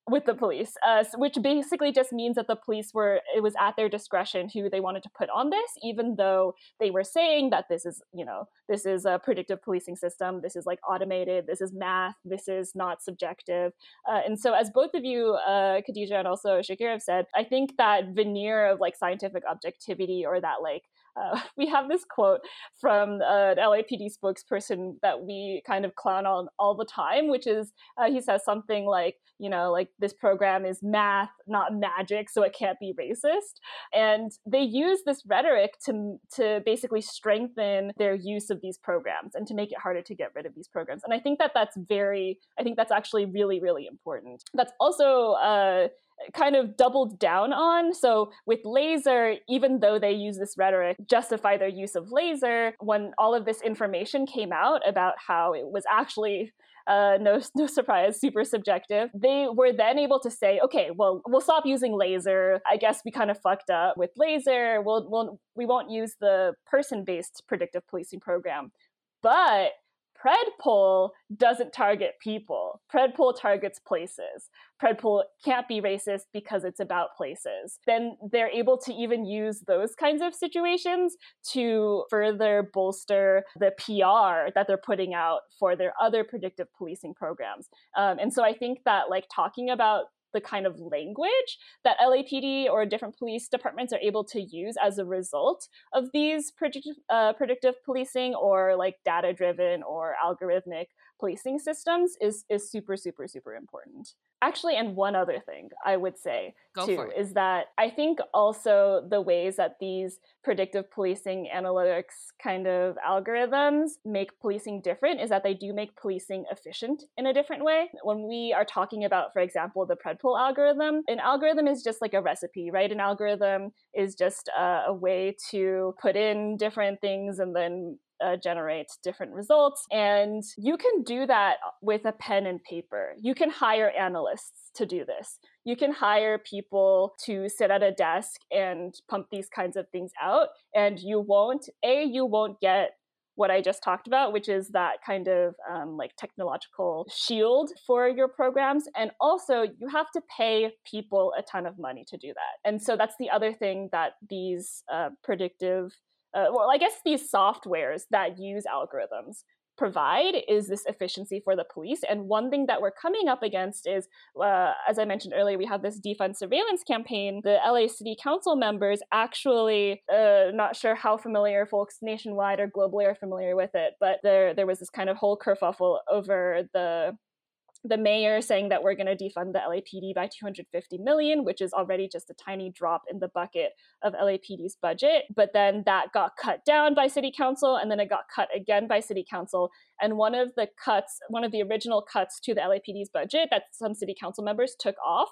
with the police, uh, which basically just means that the police were it was at their discretion who they wanted to put on this, even though they were saying that this is you know this is a predictive policing system, this is like automated, this is math, this is not subjective, uh, and so as both of you, uh, Khadija and also Shakir have said, I think that veneer of like scientific objectivity or that like uh, we have this quote from uh, an LAPD spokesperson that we kind of clown on all the time, which is uh, he says something like, you know, like this program is math, not magic, so it can't be racist. And they use this rhetoric to to basically strengthen their use of these programs and to make it harder to get rid of these programs. And I think that that's very, I think that's actually really, really important. That's also uh, kind of doubled down on. So with laser, even though they use this rhetoric, justify their use of laser, when all of this information came out about how it was actually uh, no, no surprise, super subjective. They were then able to say, okay, well, we'll stop using laser. I guess we kind of fucked up with laser. We'll, we'll we won't use the person-based predictive policing program, but Predpol doesn't target people. Predpol targets places. Predpol can't be racist because it's about places. Then they're able to even use those kinds of situations to further bolster the PR that they're putting out for their other predictive policing programs. Um, and so I think that like talking about the kind of language that LAPD or different police departments are able to use as a result of these predictive, uh, predictive policing or like data driven or algorithmic policing systems is is super super super important. Actually and one other thing i would say Go too is that i think also the ways that these predictive policing analytics kind of algorithms make policing different is that they do make policing efficient in a different way. When we are talking about for example the predpol algorithm an algorithm is just like a recipe right? An algorithm is just a, a way to put in different things and then uh, generate different results. And you can do that with a pen and paper. You can hire analysts to do this. You can hire people to sit at a desk and pump these kinds of things out. And you won't, A, you won't get what I just talked about, which is that kind of um, like technological shield for your programs. And also, you have to pay people a ton of money to do that. And so that's the other thing that these uh, predictive uh, well, I guess these softwares that use algorithms provide is this efficiency for the police. And one thing that we're coming up against is, uh, as I mentioned earlier, we have this defund surveillance campaign. The LA City Council members actually, uh, not sure how familiar folks nationwide or globally are familiar with it, but there there was this kind of whole kerfuffle over the the mayor saying that we're going to defund the LAPD by 250 million, which is already just a tiny drop in the bucket of LAPD's budget. But then that got cut down by city council and then it got cut again by city council. And one of the cuts, one of the original cuts to the LAPD's budget that some city council members took off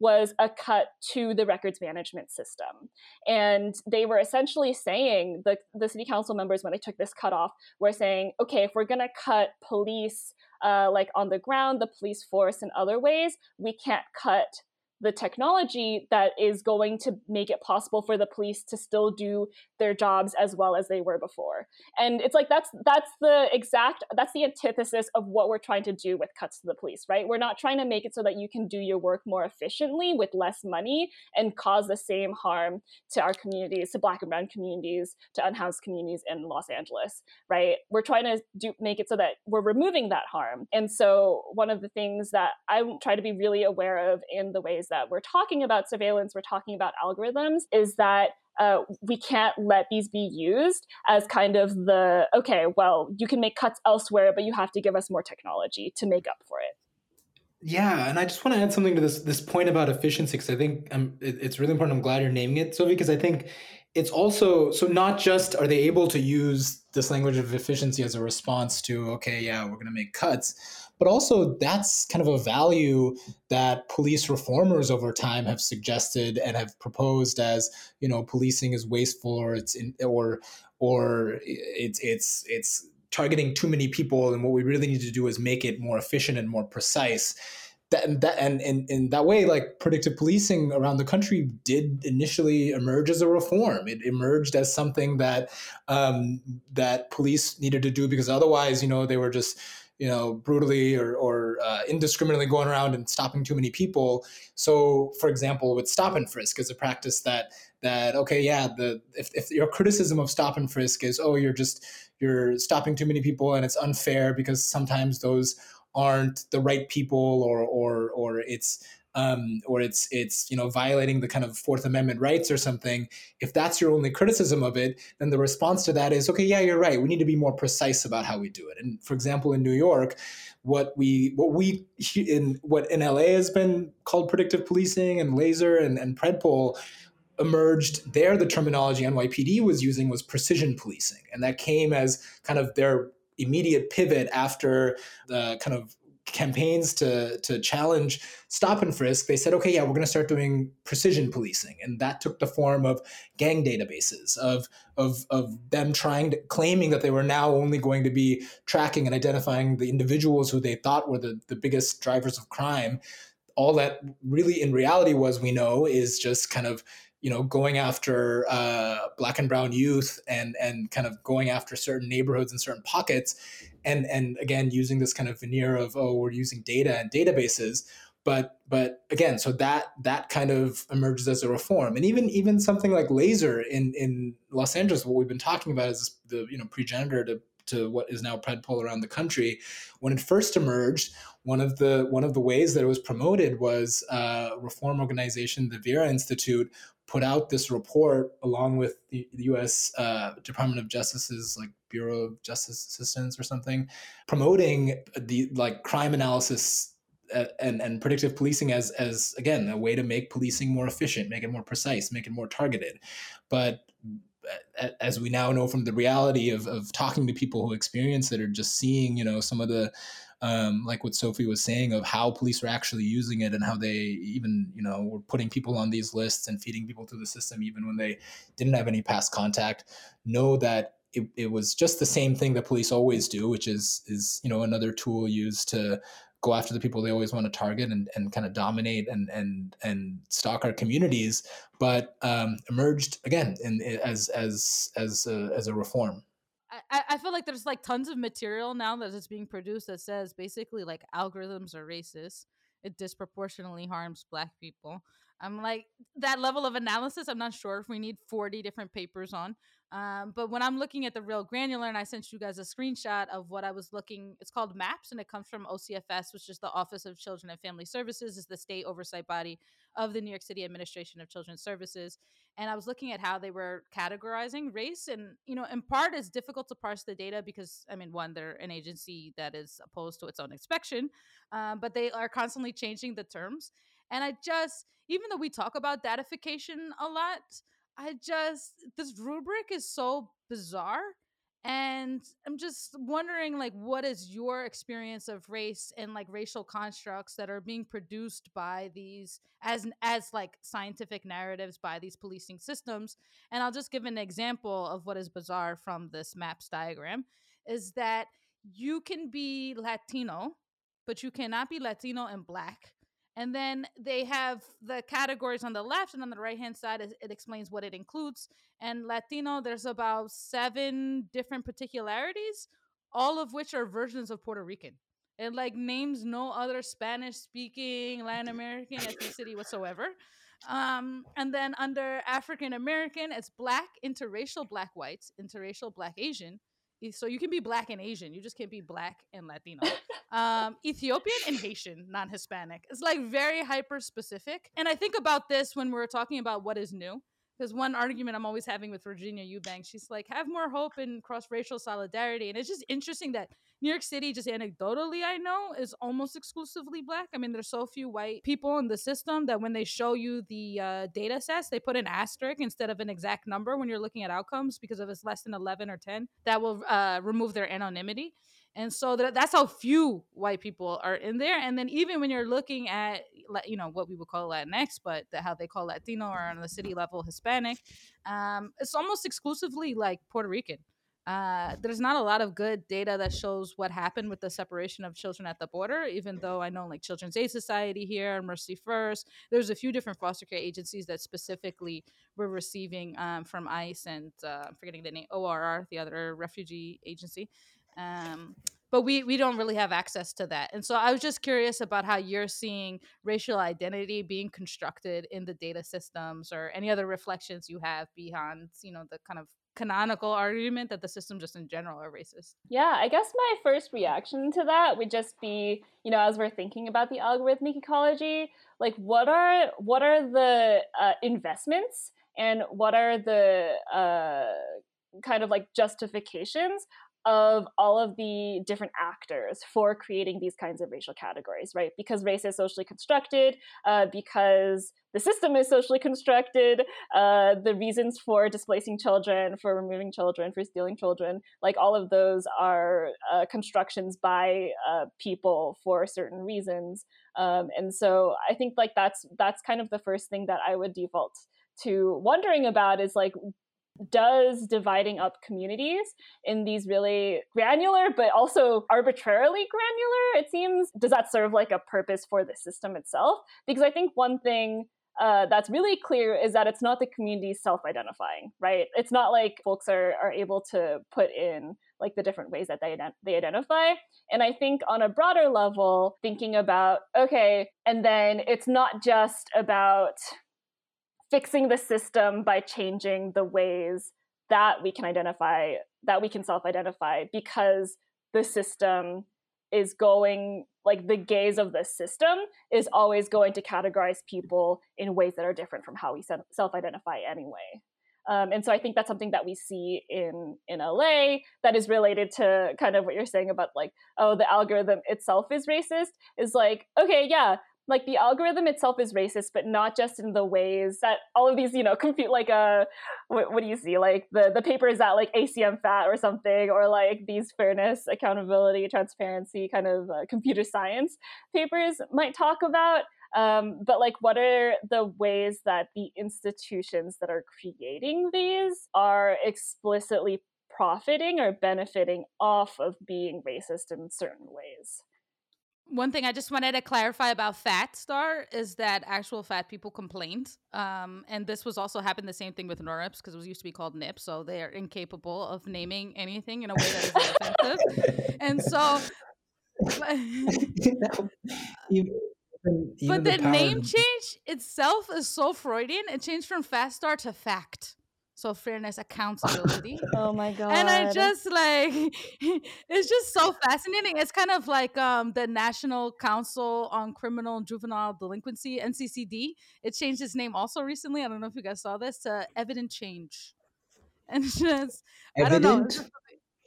was a cut to the records management system. And they were essentially saying, the, the city council members, when they took this cut off, were saying, okay, if we're going to cut police uh, like on the ground, the police force, and other ways, we can't cut the technology that is going to make it possible for the police to still do their jobs as well as they were before. And it's like that's that's the exact that's the antithesis of what we're trying to do with cuts to the police right? We're not trying to make it so that you can do your work more efficiently with less money and cause the same harm to our communities to black and brown communities to unhoused communities in los angeles right? We're trying to do make it so that we're removing that harm. And so one of the things that i try to be really aware of in the ways that we're talking about surveillance, we're talking about algorithms, is that uh, we can't let these be used as kind of the okay, well, you can make cuts elsewhere, but you have to give us more technology to make up for it. Yeah, and I just want to add something to this this point about efficiency because I think um, it, it's really important. I'm glad you're naming it, Sophie, because I think it's also so not just are they able to use this language of efficiency as a response to okay, yeah, we're going to make cuts, but also that's kind of a value that police reformers over time have suggested and have proposed as you know policing is wasteful or it's in, or or it's it's it's targeting too many people and what we really need to do is make it more efficient and more precise. That, and that and in, in that way like predictive policing around the country did initially emerge as a reform. It emerged as something that um, that police needed to do because otherwise you know they were just you know, brutally or, or uh, indiscriminately going around and stopping too many people. So, for example, with stop and frisk is a practice that that okay, yeah, the if, if your criticism of stop and frisk is oh, you're just you're stopping too many people and it's unfair because sometimes those aren't the right people or or or it's um, or it's it's you know violating the kind of Fourth Amendment rights or something, if that's your only criticism of it, then the response to that is okay, yeah, you're right. We need to be more precise about how we do it. And for example, in New York, what we what we in what in LA has been called predictive policing and laser and, and predpol emerged there the terminology NYPD was using was precision policing and that came as kind of their immediate pivot after the kind of campaigns to to challenge stop and frisk, they said, okay, yeah, we're going to start doing precision policing, and that took the form of gang databases, of of of them trying to claiming that they were now only going to be tracking and identifying the individuals who they thought were the the biggest drivers of crime. All that really in reality was, we know, is just kind of you know going after uh, black and brown youth and and kind of going after certain neighborhoods and certain pockets and and again using this kind of veneer of oh we're using data and databases. But but again so that that kind of emerges as a reform. And even even something like laser in in los angeles what we've been talking about is the you know progenitor to to what is now predpol around the country. When it first emerged one of the one of the ways that it was promoted was a reform organization the vera institute put out this report along with the, the U.S. Uh, Department of Justice's like Bureau of Justice Assistance or something, promoting the like crime analysis uh, and, and predictive policing as as again a way to make policing more efficient, make it more precise, make it more targeted. But uh, as we now know from the reality of, of talking to people who experience it or just seeing you know some of the um, like what Sophie was saying of how police are actually using it and how they even you know were putting people on these lists and feeding people through the system even when they didn't have any past contact know that it, it was just the same thing that police always do which is is you know another tool used to go after the people they always want to target and, and kind of dominate and and and stalk our communities but um, emerged again in, as as as a, as a reform I, I feel like there's like tons of material now that is being produced that says basically like algorithms are racist. It disproportionately harms black people. I'm like that level of analysis. I'm not sure if we need 40 different papers on. Um, but when I'm looking at the real granular, and I sent you guys a screenshot of what I was looking, it's called MAPS, and it comes from OCFS, which is the Office of Children and Family Services, is the state oversight body of the New York City Administration of Children's Services. And I was looking at how they were categorizing race, and you know, in part, it's difficult to parse the data because, I mean, one, they're an agency that is opposed to its own inspection, um, but they are constantly changing the terms. And I just, even though we talk about datafication a lot, I just this rubric is so bizarre and i'm just wondering like what is your experience of race and like racial constructs that are being produced by these as as like scientific narratives by these policing systems? And i'll just give an example of what is bizarre from this maps diagram is that you can be latino but you cannot be latino and black and then they have the categories on the left and on the right hand side, it explains what it includes. And Latino, there's about seven different particularities, all of which are versions of Puerto Rican. It like names no other Spanish speaking Latin American ethnicity whatsoever. Um, and then under African American, it's black, interracial black whites, interracial black Asian, so you can be black and Asian. You just can't be black and Latino. um, Ethiopian and Haitian, non Hispanic. It's like very hyper specific. And I think about this when we're talking about what is new. Because one argument I'm always having with Virginia Eubanks, she's like, have more hope in cross racial solidarity. And it's just interesting that New York City, just anecdotally, I know, is almost exclusively black. I mean, there's so few white people in the system that when they show you the uh, data sets, they put an asterisk instead of an exact number when you're looking at outcomes because if it's less than 11 or 10, that will uh, remove their anonymity. And so that, that's how few white people are in there. And then even when you're looking at, you know, what we would call Latinx, but the, how they call Latino or on the city level Hispanic, um, it's almost exclusively like Puerto Rican. Uh, there's not a lot of good data that shows what happened with the separation of children at the border, even though I know like Children's Aid Society here, Mercy First, there's a few different foster care agencies that specifically were receiving um, from ICE and uh, I'm forgetting the name, ORR, the other refugee agency. Um, but we we don't really have access to that and so i was just curious about how you're seeing racial identity being constructed in the data systems or any other reflections you have beyond you know the kind of canonical argument that the system just in general are racist. Yeah, I guess my first reaction to that would just be, you know, as we're thinking about the algorithmic ecology, like what are what are the uh, investments and what are the uh, kind of like justifications of all of the different actors for creating these kinds of racial categories, right? Because race is socially constructed, uh, because the system is socially constructed, uh, the reasons for displacing children, for removing children, for stealing children, like all of those are uh, constructions by uh, people for certain reasons. Um, and so I think like that's that's kind of the first thing that I would default to wondering about is like does dividing up communities in these really granular but also arbitrarily granular it seems does that serve like a purpose for the system itself? Because i think one thing uh, that's really clear is that it's not the community self-identifying right? It's not like folks are, are able to put in like the different ways that they, they identify. And i think on a broader level thinking about okay and then it's not just about fixing the system by changing the ways that we can identify that we can self-identify because the system is going like the gaze of the system is always going to categorize people in ways that are different from how we self-identify anyway. Um, and so i think that's something that we see in in la that is related to kind of what you're saying about like oh the algorithm itself is racist is like okay yeah like the algorithm itself is racist, but not just in the ways that all of these, you know, compute like a uh, what, what do you see? Like the the papers that like ACM-FAT or something, or like these fairness, accountability, transparency kind of uh, computer science papers might talk about. Um, but like, what are the ways that the institutions that are creating these are explicitly profiting or benefiting off of being racist in certain ways? One thing I just wanted to clarify about Fat Star is that actual fat people complained, um, and this was also happened the same thing with NeurIPS because it was used to be called NIP, so they are incapable of naming anything in a way that is offensive, and so. even but the, the name change itself is so Freudian. It changed from Fat Star to FAccT. So fairness, accountability. oh my god! And I just like it's just so fascinating. It's kind of like um the National Council on Criminal and Juvenile Delinquency (NCCD). It changed its name also recently. I don't know if you guys saw this to Evident Change, and just Evident? I don't know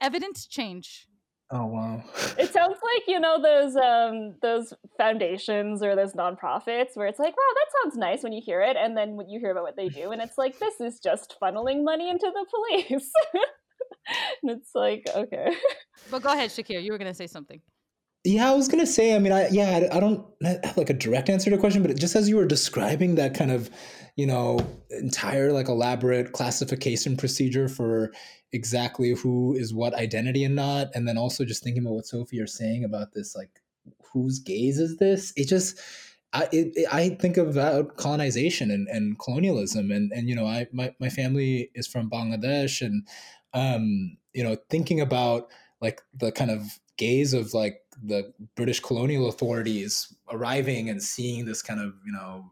evident change. Oh wow! it sounds like you know those um those foundations or those nonprofits where it's like, wow, that sounds nice when you hear it, and then when you hear about what they do, and it's like this is just funneling money into the police. and it's like, okay. But go ahead, Shakir. You were gonna say something. Yeah, I was gonna say. I mean, I yeah, I, I don't have like a direct answer to the question, but just as you were describing that kind of, you know, entire like elaborate classification procedure for exactly who is what identity and not and then also just thinking about what sophie are saying about this like whose gaze is this? It just I, it, I think about colonization and, and colonialism and, and you know I my, my family is from Bangladesh and um, you know thinking about like the kind of gaze of like the British colonial authorities arriving and seeing this kind of you know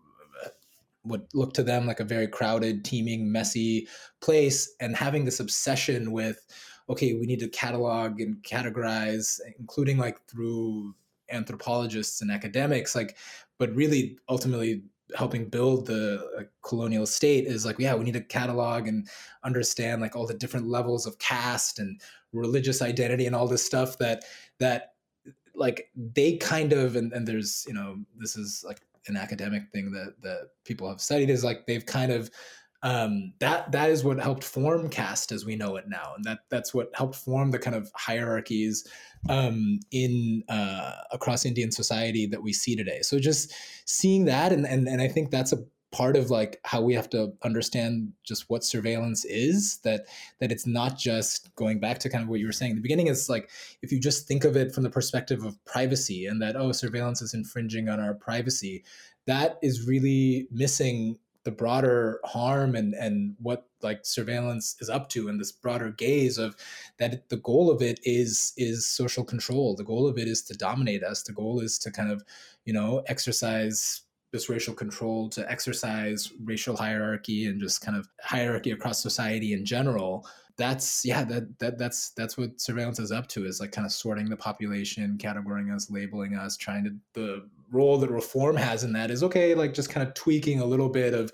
what looked to them like a very crowded, teeming, messy place, and having this obsession with, okay, we need to catalog and categorize, including like through anthropologists and academics, like, but really ultimately helping build the colonial state is like, yeah, we need to catalog and understand like all the different levels of caste and religious identity and all this stuff that that like they kind of and, and there's you know this is like an academic thing that that people have studied is like they've kind of um, that that is what helped form caste as we know it now, and that that's what helped form the kind of hierarchies um, in uh, across Indian society that we see today. So just seeing that, and and and I think that's a part of like how we have to understand just what surveillance is that that it's not just going back to kind of what you were saying. In the beginning is like if you just think of it from the perspective of privacy and that oh surveillance is infringing on our privacy that is really missing the broader harm and and what like surveillance is up to and this broader gaze of that the goal of it is is social control. The goal of it is to dominate us. The goal is to kind of you know exercise this racial control to exercise racial hierarchy and just kind of hierarchy across society in general that's yeah that, that that's that's what surveillance is up to is like kind of sorting the population categorizing us labeling us trying to the role that reform has in that is okay like just kind of tweaking a little bit of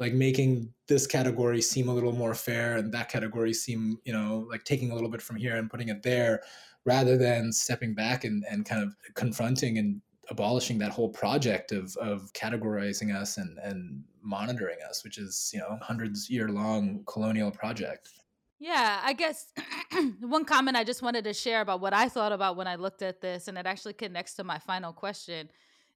like making this category seem a little more fair and that category seem you know like taking a little bit from here and putting it there rather than stepping back and, and kind of confronting and abolishing that whole project of of categorizing us and and monitoring us, which is you know hundreds year long colonial project. Yeah, I guess one comment I just wanted to share about what I thought about when I looked at this, and it actually connects to my final question,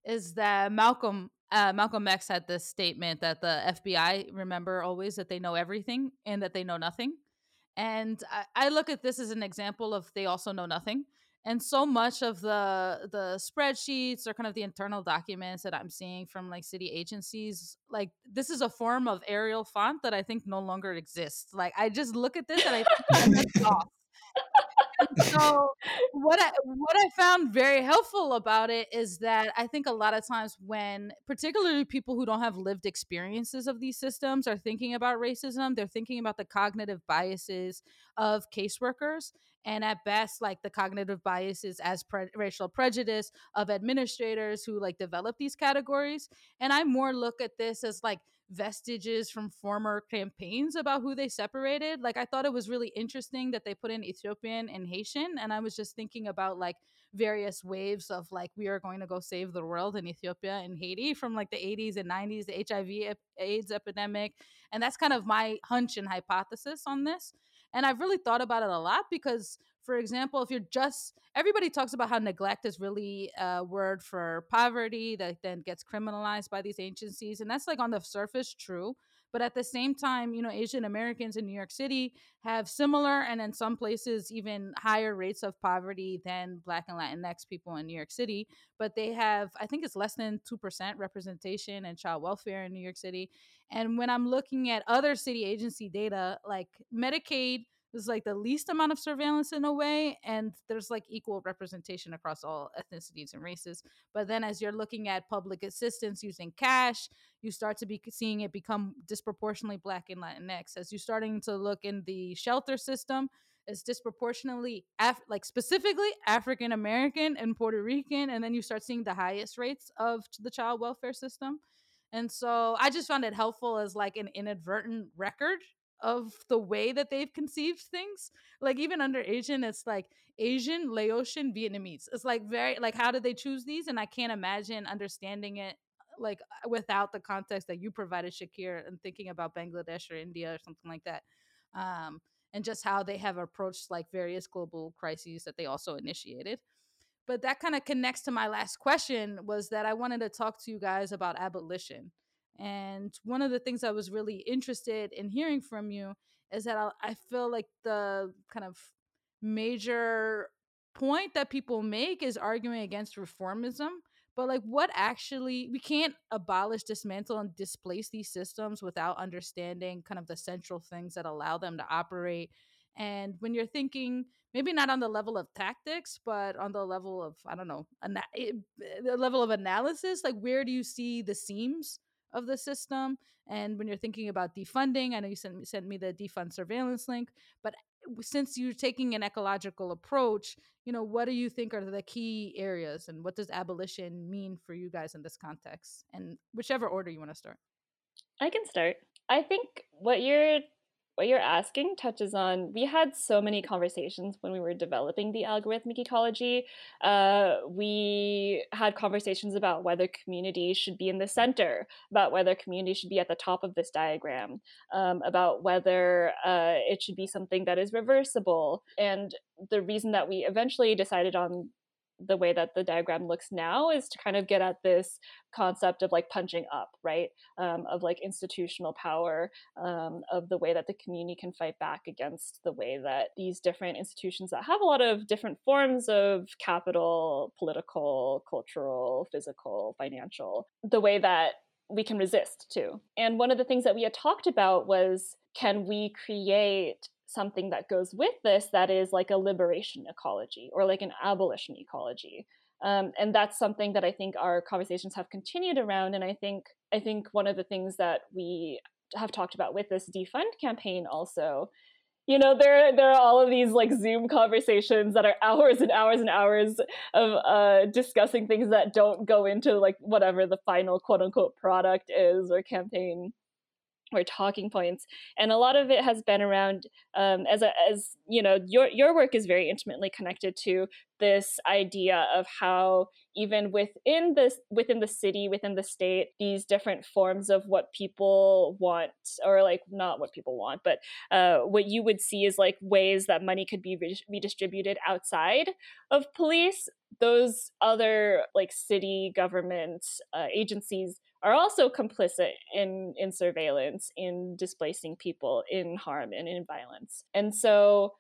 is that Malcolm uh, Malcolm X had this statement that the FBI remember always that they know everything and that they know nothing, and I, I look at this as an example of they also know nothing and so much of the the spreadsheets or kind of the internal documents that i'm seeing from like city agencies like this is a form of arial font that i think no longer exists. Like i just look at this and i think I'm off so what I what I found very helpful about it is that I think a lot of times when particularly people who don't have lived experiences of these systems are thinking about racism, they're thinking about the cognitive biases of caseworkers and at best like the cognitive biases as pre- racial prejudice of administrators who like develop these categories and I more look at this as like vestiges from former campaigns about who they separated. Like I thought it was really interesting that they put in Ethiopian and Haitian and I was just thinking about like various waves of like we are going to go save the world in Ethiopia and Haiti from like the 80s and 90s the HIV AIDS epidemic and that's kind of my hunch and hypothesis on this. And I've really thought about it a lot because for example, if you're just everybody talks about how neglect is really a word for poverty that then gets criminalized by these agencies, and that's like on the surface true. But at the same time, you know, Asian Americans in New York City have similar and in some places even higher rates of poverty than Black and Latinx people in New York City. But they have, I think it's less than 2% representation in child welfare in New York City. And when I'm looking at other city agency data like Medicaid, there's like the least amount of surveillance in a way and there's like equal representation across all ethnicities and races but then as you're looking at public assistance using cash you start to be seeing it become disproportionately black and latinx. As you're starting to look in the shelter system it's disproportionately Af- like specifically african american and puerto rican and then you start seeing the highest rates of the child welfare system. And so i just found it helpful as like an inadvertent record of the way that they've conceived things. Like even under Asian, it's like Asian, Laotian, Vietnamese. It's like very like how did they choose these? And I can't imagine understanding it like uh, without the context that you provided, Shakir, and thinking about Bangladesh or India or something like that. Um, and just how they have approached like various global crises that they also initiated. But that kind of connects to my last question was that I wanted to talk to you guys about abolition and one of the things I was really interested in hearing from you is that I, feel like the kind of major point that people make is arguing against reformism but like what actually we can't abolish dismantle and displace these systems without understanding kind of the central things that allow them to operate. And when you're thinking maybe not on the level of tactics but on the level of i don't know ana- eh, the level of analysis like where do you see the seams of the system. And when you're thinking about defunding, I know you sent, sent me the defund surveillance link, but eh, since you're taking an ecological approach, you know, what do you think are the key areas and what does abolition mean for you guys in this context? And whichever order you want to start. I can start. I think what you're what you're asking touches on we had so many conversations when we were developing the algorithmic ecology. Uh, we had conversations about whether community should be in the center about whether community should be at the top of this diagram um, about whether uh, it should be something that is reversible. And the reason that we eventually decided on the way that the diagram looks now is to kind of get at this concept of like punching up right? Um, of like institutional power um, of the way that the community can fight back against the way that these different institutions that have a lot of different forms of capital political cultural physical financial the way that we can resist too. And one of the things that we had talked about was can we create something that goes with this that is like a liberation ecology or like an abolition ecology. Um, and that's something that I think our conversations have continued around. And I think I think one of the things that we have talked about with this defund campaign also you know there there are all of these like zoom conversations that are hours and hours and hours of uh discussing things that don't go into like whatever the final quote unquote product is or campaign or talking points and a lot of it has been around um, as a, as you know your your work is very intimately connected to this idea of how even within this within the city within the state these different forms of what people want or like not what people want but uh, what you would see is like ways that money could be re- redistributed outside of police those other like city government uh, agencies are also complicit in in surveillance in displacing people in harm and in violence. And so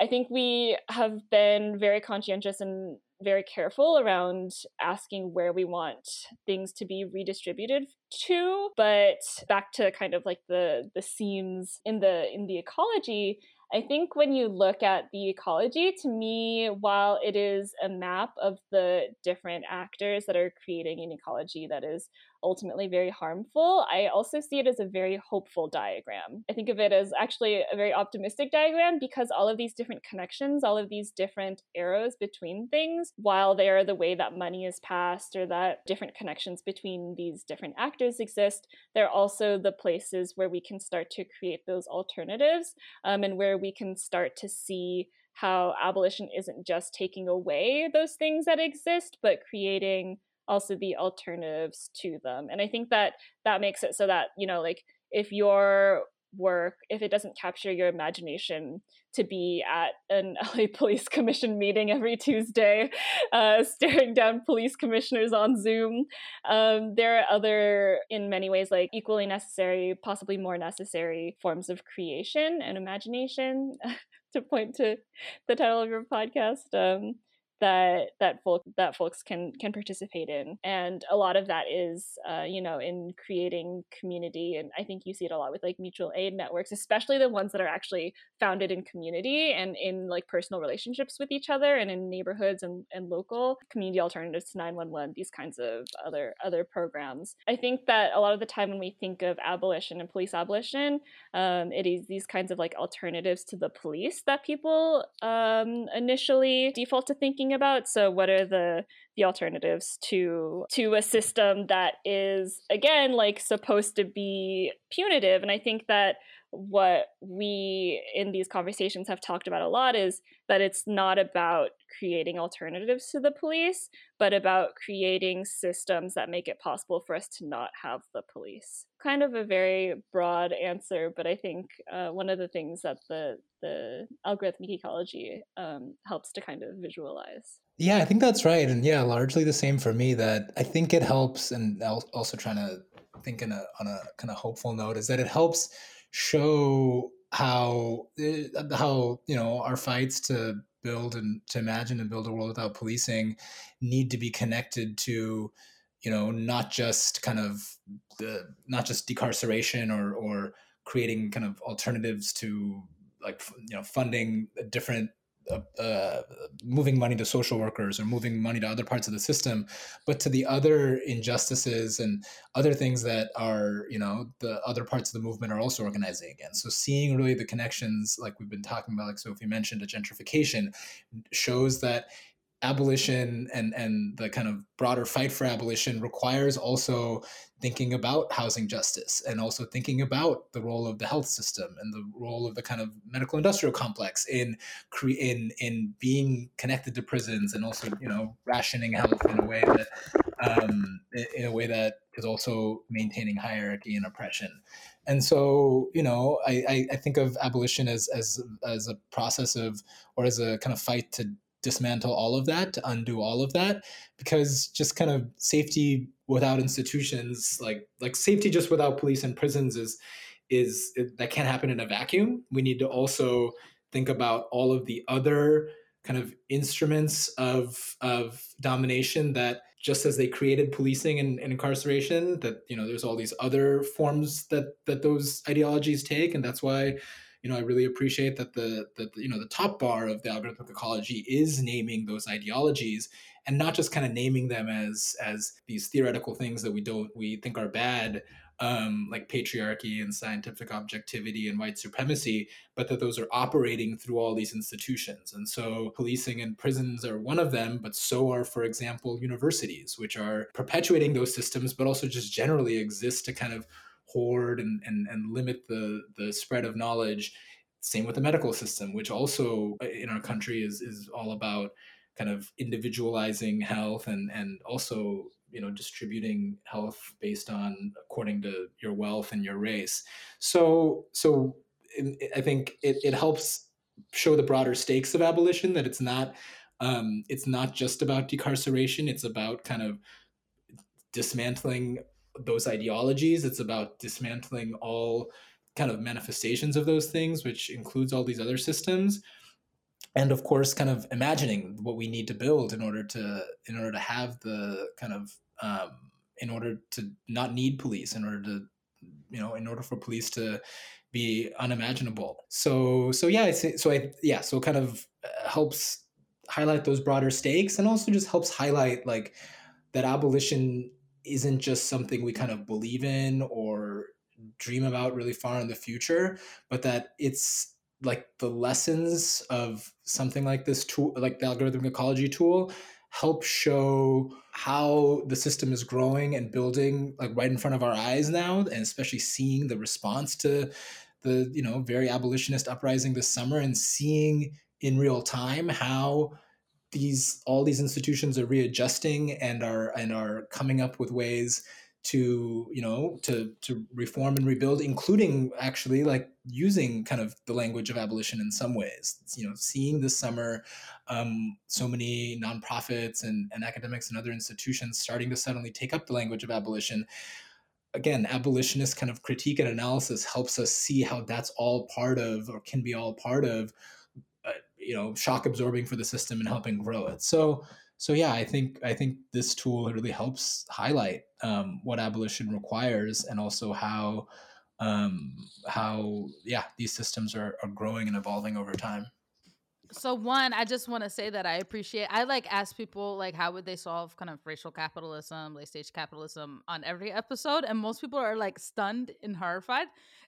i think we have been very conscientious and very careful around asking where we want things to be redistributed to but back to kind of like the the scenes in the in the ecology I think when you look at the ecology, to me, while it is a map of the different actors that are creating an ecology that is ultimately very harmful, I also see it as a very hopeful diagram. I think of it as actually a very optimistic diagram because all of these different connections, all of these different arrows between things, while they are the way that money is passed or that different connections between these different actors exist, they're also the places where we can start to create those alternatives um, and where we can start to see how abolition isn't just taking away those things that exist, but creating also the alternatives to them. And i think that that makes it so that you know like if your work if it doesn't capture your imagination to be at an LA Police Commission meeting every Tuesday, uh, staring down police commissioners on Zoom. Um, there are other, in many ways, like equally necessary, possibly more necessary forms of creation and imagination. to point to the title of your podcast, um, that that folk that folks can can participate in and a lot of that is uh, you know in creating community and i think you see it a lot with like mutual aid networks especially the ones that are actually founded in community and in like personal relationships with each other and in neighborhoods and, and local community alternatives to 911 these kinds of other other programs. I think that a lot of the time when we think of abolition and police abolition um, it is these kinds of like alternatives to the police that people um, initially default to thinking thinking about. So what are the the alternatives to to a system that is again like supposed to be punitive? And I think that what we in these conversations have talked about a lot is that it's not about creating alternatives to the police, but about creating systems that make it possible for us to not have the police. Kind of a very broad answer, but I think uh, one of the things that the the algorithmic ecology um, helps to kind of visualize. Yeah, I think that's right, and yeah, largely the same for me. That I think it helps, and also trying to think in a on a kind of hopeful note is that it helps show how eh, how you know our fights to build and to imagine and build a world without policing need to be connected to you know not just kind of the not just decarceration or or creating kind of alternatives to like you know funding different uh, uh, moving money to social workers or moving money to other parts of the system, but to the other injustices and other things that are, you know, the other parts of the movement are also organizing against. So seeing really the connections, like we've been talking about, like Sophie mentioned, to gentrification, shows that abolition and and the kind of broader fight for abolition requires also thinking about housing justice and also thinking about the role of the health system and the role of the kind of medical industrial complex in cre- in in being connected to prisons and also you know rationing health in a way that um, in a way that is also maintaining hierarchy and oppression. And so you know I, I think of abolition as as as a process of or as a kind of fight to dismantle all of that, to undo all of that, because just kind of safety without institutions, like like safety just without police and prisons, is is that can't happen in a vacuum. We need to also think about all of the other kind of instruments of of domination that just as they created policing and, and, incarceration that you know there's all these other forms that that those ideologies take and that's why you know, I really appreciate that the, the, you know, the top bar of the algorithmic ecology is naming those ideologies and not just kind of naming them as, as these theoretical things that we don't, we think are bad, um, like patriarchy and scientific objectivity and white supremacy, but that those are operating through all these institutions. And so policing and prisons are one of them, but so are, for example, universities, which are perpetuating those systems, but also just generally exist to kind of hoard and, and, and limit the, the spread of knowledge. Same with the medical system, which also uh, in our country is, is all about kind of individualizing health and, and also you know distributing health based on according to your wealth and your race so so i think it, it helps show the broader stakes of abolition that it's not um, it's not just about decarceration it's about kind of dismantling those ideologies. It's about dismantling all kind of manifestations of those things, which includes all these other systems. And of course, kind of imagining what we need to build in order to in order to have the kind of um, in order to not need police, in order to you know, in order for police to be unimaginable. So so yeah, so I yeah, so kind of uh, helps highlight those broader stakes and also just helps highlight like that abolition isn't just something we kind of believe in or dream about really far in the future, but that it's like the lessons of something like this tool, like the algorithmic ecology tool, help show how the system is growing and building like right in front of our eyes now and especially seeing the response to the you know very abolitionist uprising this summer and seeing in real time how these all these institutions are readjusting and are and are coming up with ways to you know to to reform and rebuild including actually like using kind of the language of abolition in some ways. You know seeing this summer um, so many nonprofits and, and academics and other institutions starting to suddenly take up the language of abolition. Again abolitionist kind of critique and analysis helps us see how that's all part of or can be all part of you know shock absorbing for the system and helping grow it. So so yeah i think i think this tool really helps highlight um, what abolition requires and also how um, how yeah these systems are, are growing and evolving over time so one i just want to say that i appreciate i like ask people like how would they solve kind of racial capitalism late stage capitalism on every episode and most people are like stunned and horrified.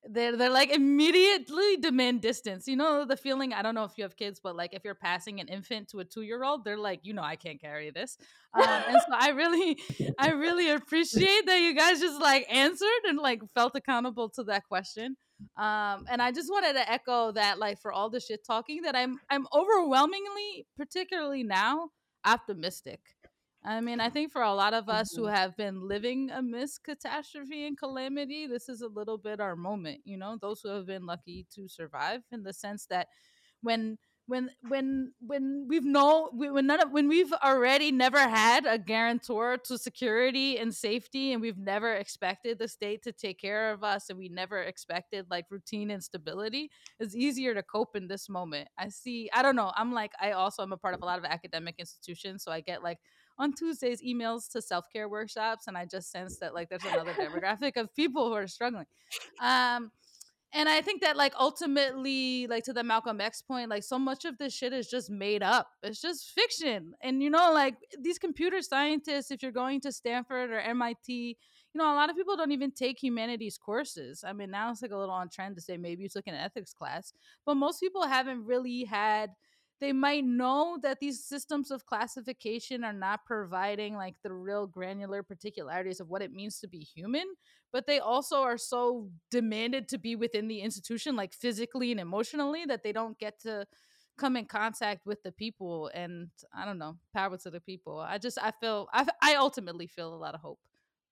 They're, they're like immediately demand distance you know the feeling i don't know if you have kids but like if you're passing an infant to a two year old they're like you know i can't carry this. Um, and so i really i really appreciate that you guys just like answered and like felt accountable to that question um, and I just wanted to echo that, like, for all the shit talking, that I'm I'm overwhelmingly, particularly now, optimistic. I mean, I think for a lot of us who mm-hmm. have been living amidst catastrophe and calamity, this is a little bit our moment. You know, those who have been lucky to survive, in the sense that when when when when we've no when none of when we've already never had a guarantor to security and safety and we've never expected the state to take care of us and we never expected like routine and stability it's easier to cope in this moment. I see i don't know i'm like i also am a part of a lot of academic institutions so i get like on tuesdays emails to self-care workshops and i just sense that like there's another demographic of people who are struggling. Um and I think that like ultimately, like to the Malcolm X point, like so much of this shit is just made up. It's just fiction. And you know, like these computer scientists, if you're going to Stanford or MIT, you know, a lot of people don't even take humanities courses. I mean, now it's like a little on trend to say maybe you took an ethics class, but most people haven't really had they might know that these systems of classification are not providing like the real granular particularities of what it means to be human but they also are so demanded to be within the institution like physically and emotionally that they don't get to come in contact with the people and i don't know power to the people. I just i feel i, I ultimately feel a lot of hope.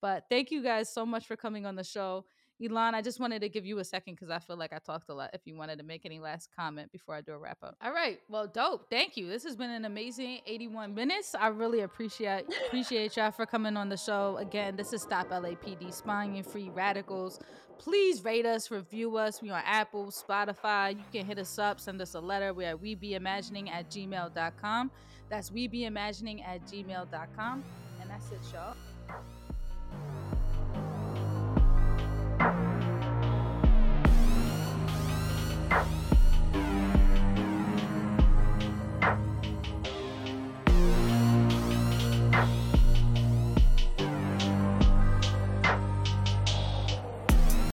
But thank you guys so much for coming on the show Elan, I just wanted to give you a second because I feel like I talked a lot. If you wanted to make any last comment before I do a wrap up. All right. Well, dope. Thank you. This has been an amazing 81 minutes. I really appreciate appreciate y'all for coming on the show. Again, this is Stop LAPD Spying and Free Radicals. Please rate us, review us. We on Apple, Spotify. You can hit us up, send us a letter. We're at webeimagining at gmail.com. That's webeimagining at gmail.com. And that's it, y'all. you